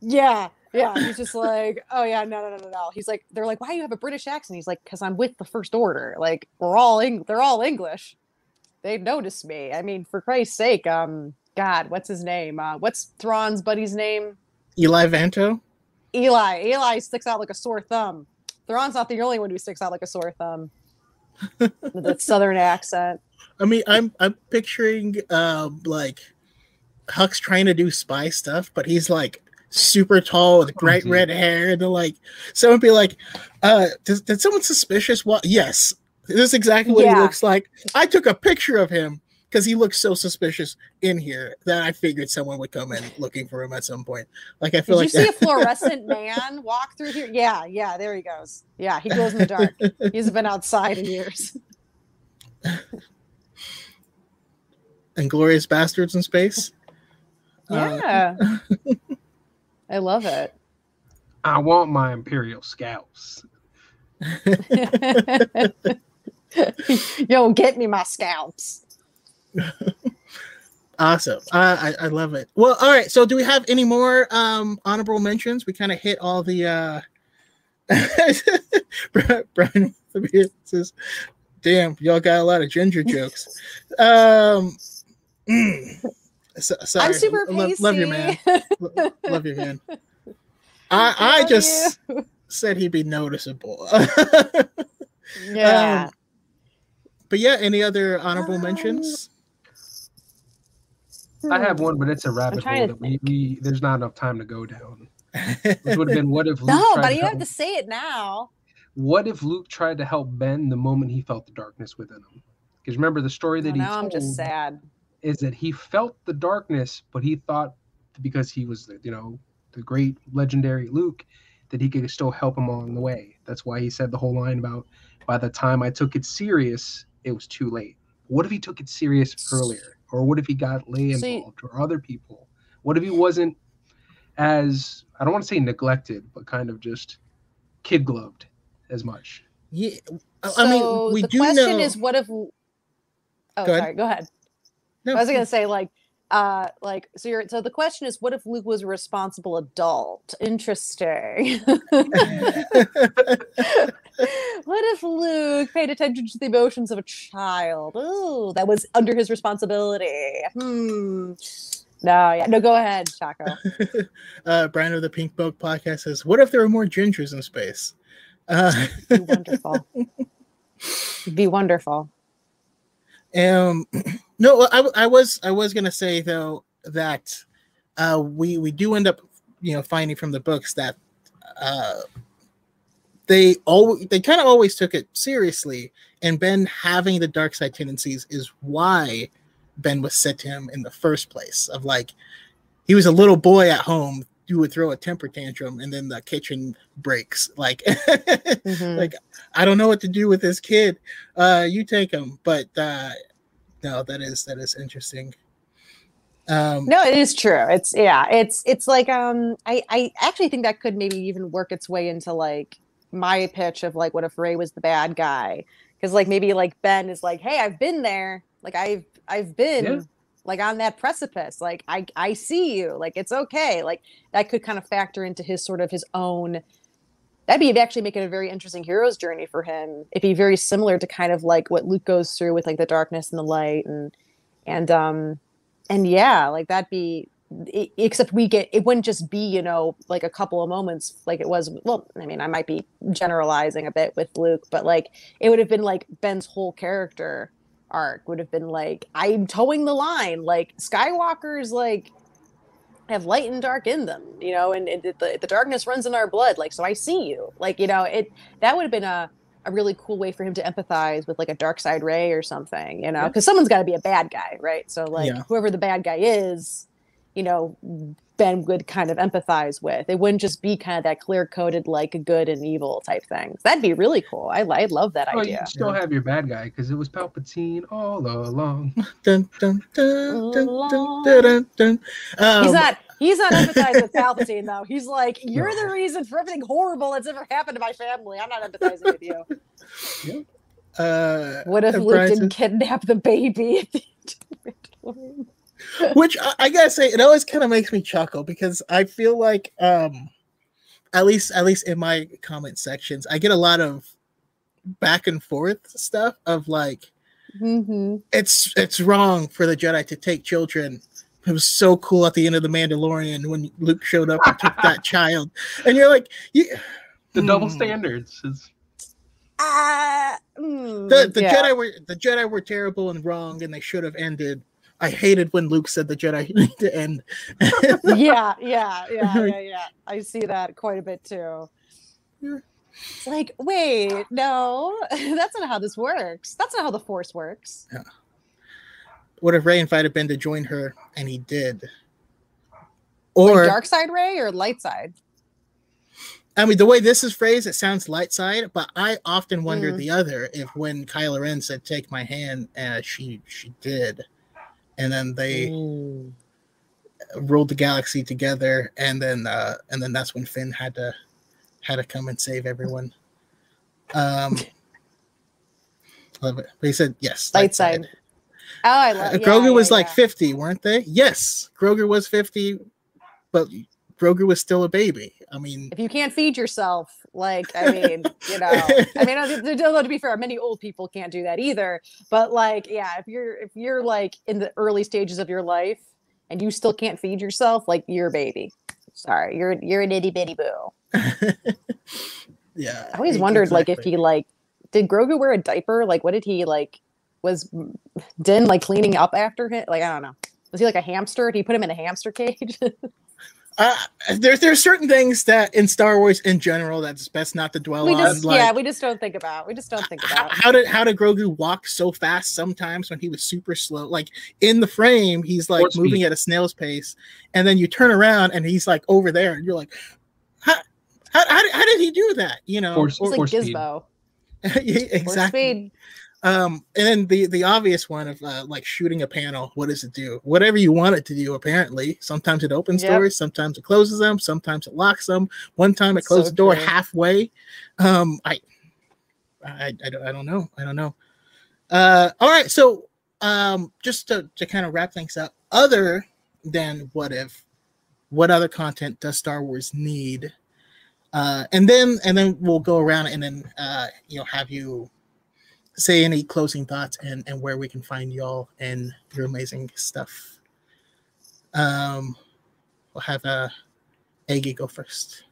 yeah yeah. He's just like oh yeah no no no no no. He's like they're like why do you have a British accent? He's like because I'm with the First Order. Like we're all Eng- they're all English. They noticed me. I mean for Christ's sake. Um God what's his name? Uh, what's Thrawn's buddy's name? eli vanto Eli. Eli sticks out like a sore thumb. Thrawn's not the only one who sticks out like a sore thumb. With that southern accent. i mean i'm i'm picturing um like Hux trying to do spy stuff but he's like super tall with bright Mhm. red hair and they're like someone be like uh did, did someone suspicious what yes this is exactly what he looks like i took a picture of him because he looks so suspicious in here that I figured someone would come in looking for him at some point. Like I Did feel you like see a fluorescent man walk through here? Yeah, yeah, there he goes. Yeah, he glows in the dark. He's been outside in years. Inglorious Bastards in space. Uh, Yeah. I love it. I want my Imperial scouts. Yo, get me my scalps. Awesome. Uh, I, I love it. Well, all right. So do we have any more um honorable mentions? We kind of hit all the uh Brian Brian says, damn, y'all got a lot of ginger jokes. Um mm, so, sorry. I'm super Lo- pasty. love you, man. Lo- love you, man. I I Love just you. said he'd be noticeable. yeah. Um, but yeah, any other honorable mentions? I have one, but it's a rabbit hole that we, we there's not enough time to go down. Which would have been what if Luke no, tried but to you help, have to say it now. what if Luke tried to help Ben the moment he felt the darkness within him? Because remember the story that Oh, he now I'm just sad. Is that he felt the darkness, but he thought because he was you know the great legendary Luke that he could still help him along the way. That's why he said the whole line about by the time I took it serious, it was too late. What if he took it serious earlier? Or what if he got Leia involved or other people? What if he wasn't as I don't want to say neglected, but kind of just kid gloved as much? Yeah, I- So I mean, we do the do question know. is, what if? Oh, Go sorry. Go ahead. No, I was gonna say like, uh, like so. You're so the question is, what if Luke was a responsible adult? Interesting. what if Luke paid attention to the emotions of a child? Oh, that was under his responsibility. Hmm. No, yeah, no. Go ahead, Chaco. uh, Brian of the Pink Book podcast says, "What if there were more gingers in space?" Uh, Be wonderful. Be wonderful. um, no, I, I was I was gonna say though that uh, we we do end up you know finding from the books that uh, they always they kind of always took it seriously, and Ben having the dark side tendencies is why Ben was set to him in the first place. Of like, he was a little boy at home. You would throw a temper tantrum, and then the kitchen breaks. Like, Mhm. like I don't know what to do with this kid. Uh, you take him. But uh, no, that is that is interesting. Um, No, it is true. It's yeah, it's it's like um I I actually think that could maybe even work its way into like my pitch of like what if Rey was the bad guy? Because like maybe like Ben is like, hey, I've been there. Like I've I've been Yeah. like on that precipice. Like I I see you. Like it's okay. Like that could kind of factor into his sort of his own that'd be actually making a very interesting hero's journey for him. It'd be very similar to kind of like what Luke goes through with like the darkness and the light and and um and yeah, like that'd be it, except we get it wouldn't just be you know like a couple of moments like it was well i mean i might be generalizing a bit with luke but like it would have been like ben's whole character arc would have been like i'm towing the line like skywalker's like have light and dark in them you know and, and the, the darkness runs in our blood like so i see you like you know it that would have been a a really cool way for him to empathize with like a dark side ray or something you know because yeah. someone's got to be a bad guy right so like yeah. whoever the bad guy is you know Ben would kind of empathize with. It wouldn't just be kind of that clear coded like good and evil type thing. That'd be really cool. I I love that oh, idea. You still have your bad guy because it was Palpatine all along. dun, dun, dun, dun, dun, dun, Um, he's not. He's not empathizing with Palpatine though. He's like, "You're the reason for everything horrible that's ever happened to my family. I'm not empathizing with you." Yep. Uh, what if Luke didn't kidnap the baby? Which I, I, gotta say it always kind of makes me chuckle because i feel like um at least at least in my comment sections i get a lot of back and forth stuff of like mm-hmm. it's it's wrong for the jedi to take children it was so cool at the end of the mandalorian when luke showed up and took that child and you're like you, the hmm. double standards is uh, mm, the the yeah. Jedi were the Jedi were terrible and wrong, and they should have ended I hated when Luke said the Jedi need to end. yeah, yeah, yeah, yeah, yeah. I see that quite a bit too. It's like, wait, no, that's not how this works. That's not how the Force works. Yeah. What if Rey invited Ben to join her and he did? Or like dark side Rey or light side? I mean, the way this is phrased, it sounds light side, but I often wonder mm. the other. If when Kylo Ren said "take my hand," uh, she she did and then they Ooh. ruled the galaxy together, and then uh, and then that's when Finn had to had to come and save everyone. Um, love it. But he said yes, light side. side. Oh, I love. Uh, Grogu yeah, was yeah, like yeah. fifty, weren't they? Yes, Grogu was fifty, but Grogu was still a baby. I mean, if you can't feed yourself, like, I mean, you know, I mean, to be fair, many old people can't do that either. But like, yeah, if you're if you're like in the early stages of your life and you still can't feed yourself, like you're a baby. Sorry, you're you're an itty bitty boo. yeah. I always wondered exactly. like if he like did Grogu wear a diaper? Like, what did he like? Was Din like cleaning up after him? Like, I don't know. Was he like a hamster? Did he put him in a hamster cage? Uh, there's there's certain things that in Star Wars in general that's best not to dwell we on. Like, yeah, we just don't think about. We just don't think about. How, how, did how did Grogu walk so fast sometimes when he was super slow? Like in the frame, he's like Force moving speed. at a snail's pace, and then you turn around and he's like over there, and you're like, how how, how, how did he do that? You know, Force, it's like Gizmo. exactly. Um, and then the the obvious one of uh, like shooting a panel. What does it do? Whatever you want it to do. Apparently, sometimes it opens yep. doors, sometimes it closes them, sometimes it locks them. One time it closed so the door true. halfway. Um, I, I, I don't, I don't know. I don't know. Uh, all right. So, um, just to to kind of wrap things up, other than what if, what other content does Star Wars need? Uh, and then and then we'll go around and then uh, you know have you say any closing thoughts and and where we can find y'all and your amazing stuff. Um, we'll have uh, Aggie go first.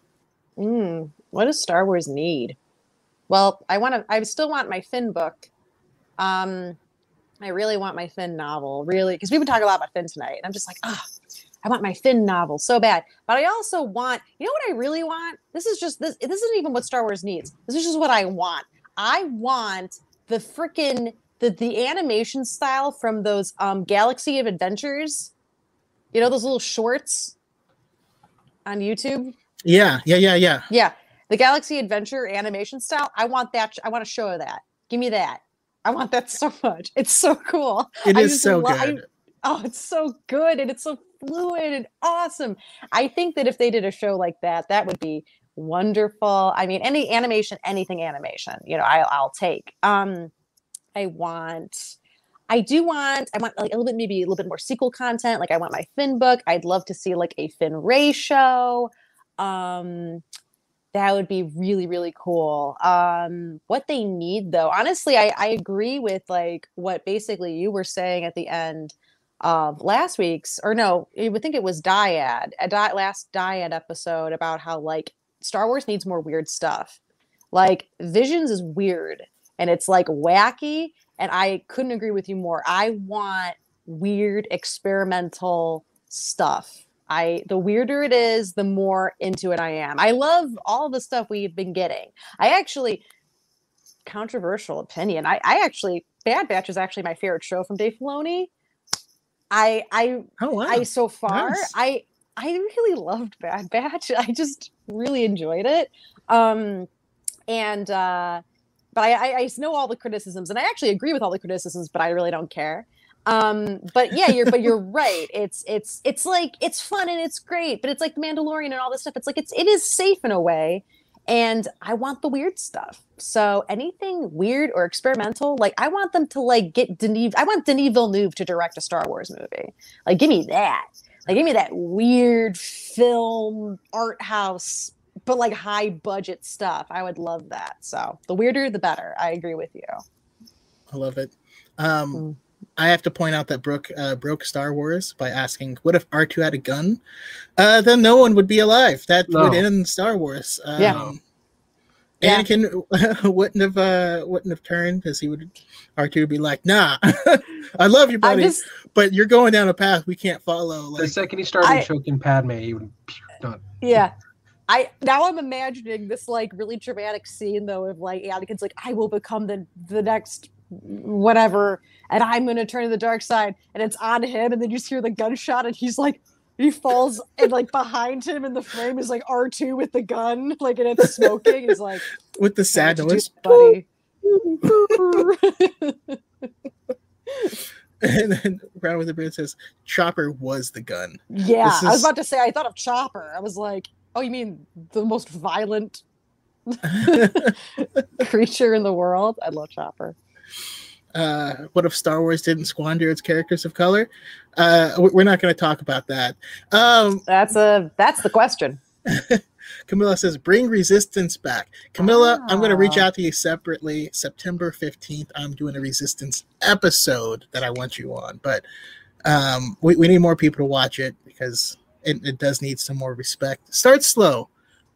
Mm, what does Star Wars need? Well, I want to. I still want my Finn book. Um, I really want my Finn novel, really, because we've been talking a lot about Finn tonight, and I'm just like, ah, oh, I want my Finn novel so bad. But I also want, you know, what I really want. This is just this. This isn't even what Star Wars needs. This is just what I want. I want the freaking the the animation style from those um Galaxy of Adventures. You know those little shorts on YouTube? Yeah, yeah, yeah, yeah. Yeah. The Galaxy Adventure animation style. I want that. I want to show that. Give me that. I want that so much. It's so cool. It is so lo- good. I, oh, it's so good and it's so fluid and awesome. I think that if they did a show like that, that would be wonderful. I mean, any animation, anything animation, you know, I, I'll take. Um, I want, I do want I want like a little bit maybe a little bit more sequel content. Like I want my Finn book. I'd love to see like a Finn Rey show. Um that would be really really cool. Um what they need though. Honestly, I I agree with like what basically you were saying at the end of last week's or no, I would think it was Dyad, a di- last Dyad episode about how like Star Wars needs more weird stuff. Like Visions is weird and it's like wacky and I couldn't agree with you more. I want weird experimental stuff. I the weirder it is, the more into it I am. I love all the stuff we've been getting. I actually controversial opinion. I, I actually Bad Batch is actually my favorite show from Dave Filoni. I I Oh wow. I so far Nice. I I really loved Bad Batch. I just really enjoyed it. Um and uh but I, I know all the criticisms and I actually agree with all the criticisms, but I really don't care. Um but yeah, you're but you're right. It's it's it's like it's fun and it's great, but it's like the Mandalorian and all this stuff. It's like it's it is safe in a way. And I want the weird stuff. So anything weird or experimental, like I want them to like get Denis. I want Denis Villeneuve to direct a Star Wars movie. Like, give me that. Like, give me that weird film art house, but like high budget stuff. I would love that. So the weirder, the better. I agree with you. I love it. Um, Mm. I have to point out that Brooke uh, broke Star Wars by asking, "What if R two had a gun?" Uh, then no one would be alive. That would end Star Wars. Um, Yeah. Yeah. Anakin wouldn't have uh, wouldn't have turned because he would R two would be like, "Nah, I love you, I'm buddy, just, but you're going down a path we can't follow." The second he started I- choking Padme, he would done. yeah. I now I'm imagining this like really dramatic scene though of like Anakin's like I will become the the next whatever and I'm gonna turn to the dark side and it's on him and then you just hear the gunshot and he's like he falls and like behind him in the frame is like R2 with the gun like and it's smoking he's like with the "What'd sad noise, buddy and then Brown with the Beard says, "Chopper was the gun." yeah This I was about to say I thought of Chopper I was like oh you mean the most violent creature in the world I love Chopper uh, what if Star Wars didn't squander its characters of color? Uh, we- we're not going to talk about that. Um, that's a that's the question Camilla says, "Bring Resistance back." Camilla, I'm going to reach out to you separately. September 15th, I'm doing a Resistance episode that I want you on, but um, we, we need more people to watch it because it, it does need some more respect. Start slow,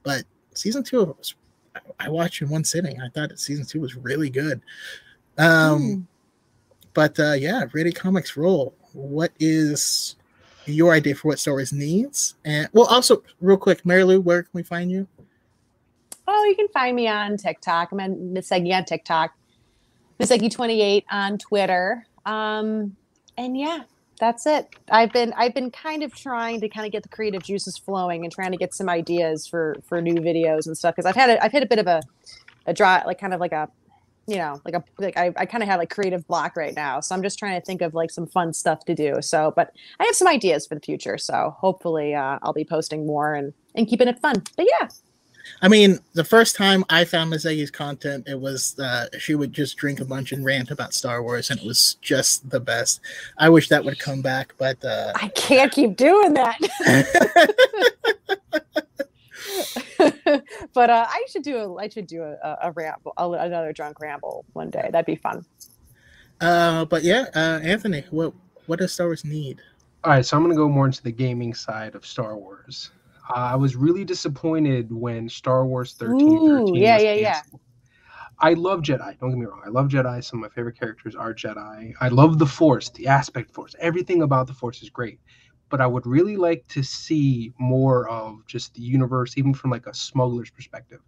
but season two of it was. I- I watched in one sitting. I thought season two was really good. Um, Hmm. but uh, yeah, Ready Comics roll. What is your idea for what Stories needs? And well, also real quick, Mary Lou, where can we find you? Oh, you can find me on TikTok. I'm Miss Eggy on TikTok. Miss Eggy28 on Twitter. Um, and yeah, that's it. I've been I've been kind of trying to kind of get the creative juices flowing and trying to get some ideas for for new videos and stuff because I've had a, I've hit a bit of a a dry like kind of like a you know like a like I, I kind of have like creative block right now so i'm just trying to think of like some fun stuff to do so but i have some ideas for the future so hopefully uh, i'll be posting more and and keeping it fun but yeah I mean, the first time I found Miss Eggy's content, it was uh, she would just drink a bunch and rant about Star Wars, and it was just the best. I wish that would come back, but uh, I can't keep doing that. but uh, I should do a I should do a, a, a ramble, a, another drunk ramble one day. That'd be fun. uh, but yeah, uh, Anthony, what what does Star Wars need? All right, so I'm going to go more into the gaming side of Star Wars. Uh, I was really disappointed when Star Wars 13. Ooh, 13 yeah, was yeah, yeah. canceled. I love Jedi. Don't get me wrong. I love Jedi. Some of my favorite characters are Jedi. I love the Force, the aspect Force. Everything about the Force is great. But I would really like to see more of just the universe, even from like a smuggler's perspective.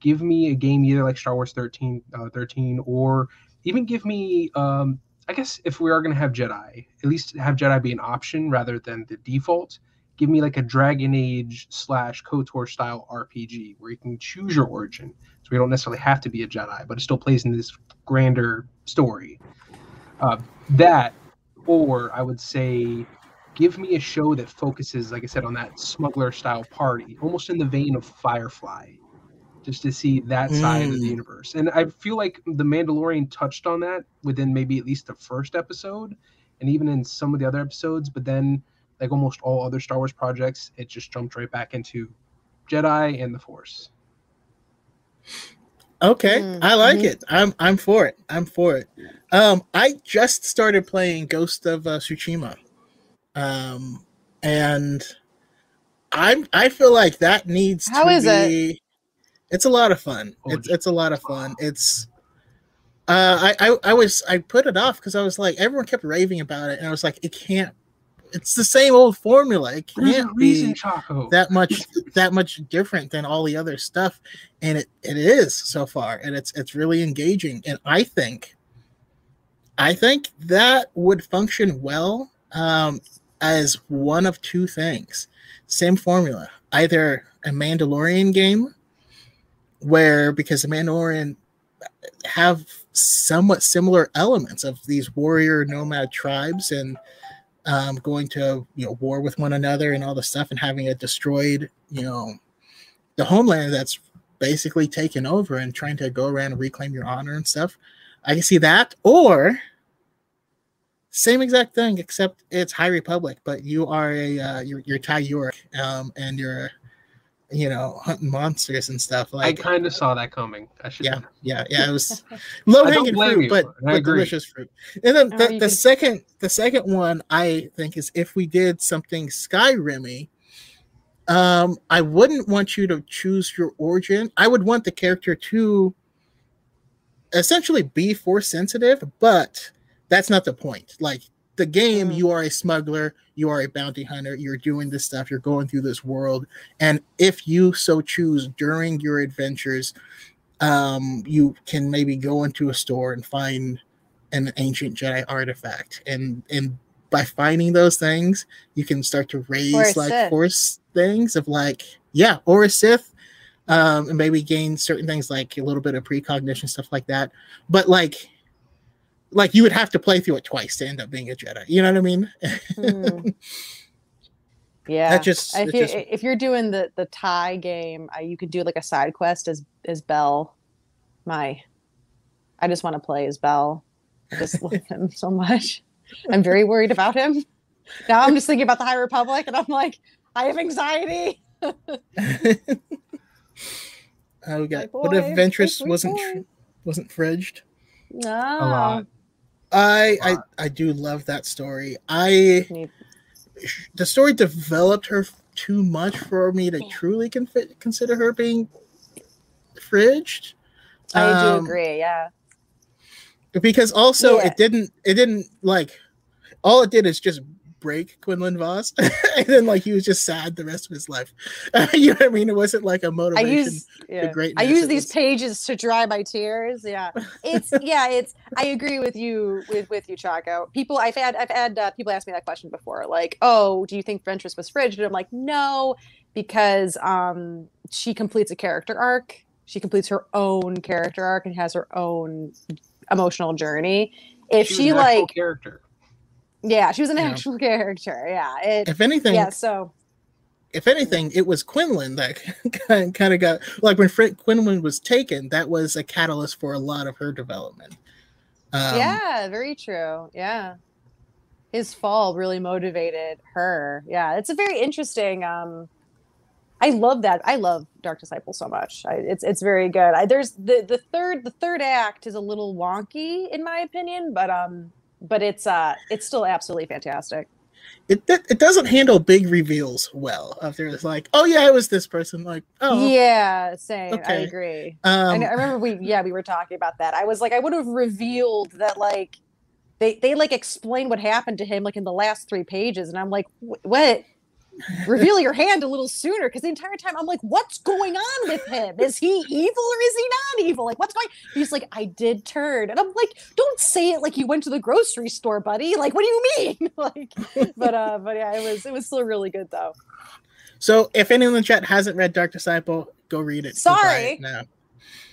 Give me a game either like Star Wars 13, uh, 13 or even give me um, I guess if we are going to have Jedi, at least have Jedi be an option rather than the default. Give me like a Dragon Age slash KOTOR style RPG where you can choose your origin. So we don't necessarily have to be a Jedi, but it still plays in this grander story. Uh, that, or I would say, give me a show that focuses, like I said, on that smuggler style party, almost in the vein of Firefly. just to see that side of the Mm. universe. And I feel like the Mandalorian touched on that within maybe at least the first episode, and even in some of the other episodes. But then, like almost all other Star Wars projects, it just jumped right back into Jedi and the Force. Okay, Mm, I like mhm. it. I'm I'm for it. I'm for it. Um, I just started playing Ghost of uh, Tsushima, um, and I'm I feel like that needs. How to is it? It's a lot of fun. Oh, It's it's a lot of fun. It's. Uh, I, I I was I put it off because I was like everyone kept raving about it and I was like it can't. It's the same old formula. It can't reason, be Chaco. that much that much different than all the other stuff and it, it is so far and it's it's really engaging and i think i think that would function well um as one of two things. Same formula either a mandalorian game where because the mandalorian have somewhat similar elements of these warrior nomad tribes and um, going to you know war with one another and all the stuff and having it destroyed you know the homeland that's basically taken over and trying to go around and reclaim your honor and stuff. I can see that. Or same exact thing except it's high republic but you are a uh, you're, you're Ty Yorrick um, and you're you know hunting monsters and stuff Like I kind of saw that coming. I should. yeah, yeah, yeah. It was low hanging fruit, you. but, I but agree. delicious fruit. And then Oh, the, the second the second one I think is if we did something Skyrimmy, um, I wouldn't want you to choose your origin. I would want the character to essentially be force sensitive, but that's not the point. Like the game, Mm. you are a smuggler, you are a bounty hunter, you're doing this stuff, you're going through this world, and if you so choose during your adventures, um, you can maybe go into a store and find an ancient Jedi artifact, and and by finding those things, you can start to raise Or like Sith. force things of like yeah, or a Sith, um, and maybe gain certain things like a little bit of precognition stuff like that. But like, like you would have to play through it twice to end up being a Jedi. You know what I mean? Hmm. Yeah. That just, if you just if you're doing the the Ty game, uh, you could do like a side quest as as Bell. My, I just want to play as Bell. I just love him so much. I'm very worried about him. Now I'm just thinking about the High Republic, and I'm like, I have anxiety. oh, we got My what if Ventress wasn't boy. tr- wasn't fridged? No. A lot. I, I. I do love that story. I the story developed her too much for me to truly confi- consider her being fridged. I do Um, agree. Yeah. because also Yeah. it didn't it didn't like all it did is just break Quinlan Vos and then like he was just sad the rest of his life. you know what I mean? It wasn't like a motivation. I use yeah. I greatness, use these was- pages to dry my tears. Yeah, it's yeah, it's. I agree with you with with you, Chaco. People, I've had I've had uh, people ask me that question before, like, oh, do you think Ventress was frigid? And I'm like, no, because um, she completes a character arc. She completes her own character arc and has her own emotional journey. If was she, an like, character. Yeah, she was an actual character. Yeah, it, if anything, yeah. So if anything, it was Quinlan that kind of got like when Fr- Quinlan was taken, that was a catalyst for a lot of her development. Um, yeah, very true. Yeah. His fall really motivated her. Yeah, it's a very interesting um I love that. I love Dark Disciple so much. I, it's it's very good. I, there's the the third the third act is a little wonky in my opinion, but um but it's uh it's still absolutely fantastic. it it doesn't handle big reveals well. If there's like, oh yeah, it was this person. Like, oh, Yeah, same. I agree. Um, I remember we yeah we were talking about that. I was like I would have revealed that like they they like explain what happened to him like in the last three pages, and I'm like what? Reveal your hand a little sooner because the entire time I'm like, what's going on with him? Is he evil or is he not evil? Like what's going? He's like, I did turn, and I'm like, don't say it like you went to the grocery store, buddy. Like what do you mean? like, but uh, but yeah, it was it was still really good though. So if anyone in the chat hasn't read Dark Disciple, go read it. Sorry.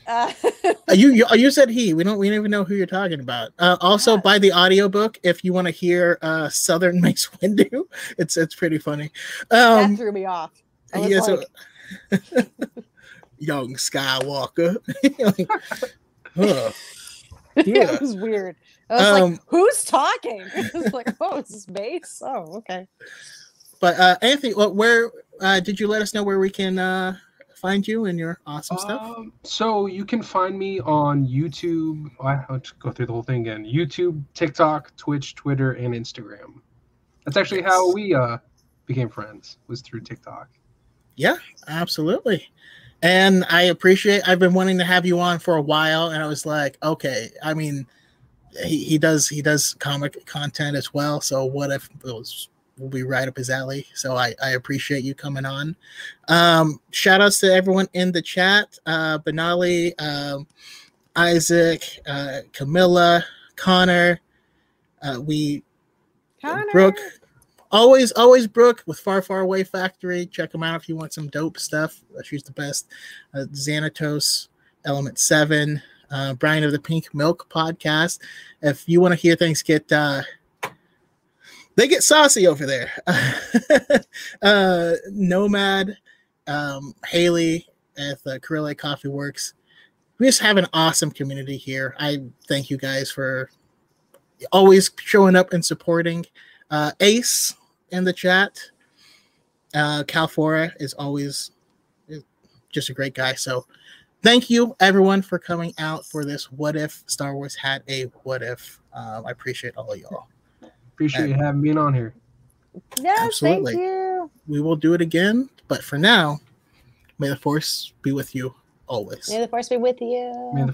Uh, you, you you said he. We don't we don't even know who you're talking about. Uh, also, Yeah. buy the audiobook if you want to hear uh, Southern Mace Windu. It's it's pretty funny. that Um, threw me off. I was yeah, so- like, young Skywalker. like, huh. Yeah. it was weird. I was Um, like, who's talking? It's like, oh, is this Mace? Oh, okay. But uh, Anthony, well, where uh, did you let us know where we can uh, find you and your awesome stuff? Um, so you can find me on YouTube. I have to go through the whole thing again. YouTube, TikTok, Twitch, Twitter, and Instagram. That's actually how we uh became friends. Was through TikTok. Yeah, absolutely. And I appreciate I've been wanting to have you on for a while and I was like, okay, I mean he, he does he does comic content as well. So what if it was will be right up his alley. So I, I appreciate you coming on. Um shout outs to everyone in the chat. Uh Benali, um Isaac, uh Camilla, Connor, uh we Connor. Brooke, always, always Brooke with Far Far Away Factory. Check them out if you want some dope stuff. Uh, She's the best. Uh, Xanatos, Element Seven, uh, Brian of the Pink Milk podcast. If you want to hear things get, uh, they get saucy over there. uh, Nomad, um, Haley at the Correlate Coffee Works. We just have an awesome community here. I thank you guys for always showing up and supporting. Uh, Ace in the chat. Uh, Calfora is always just a great guy. So thank you everyone for coming out for this. What if Star Wars had a what if? Um, I appreciate all of y'all. Appreciate you having me on here. Yes, Absolutely. thank you. We will do it again, but for now, may the force be with you always. May the force be with you. May the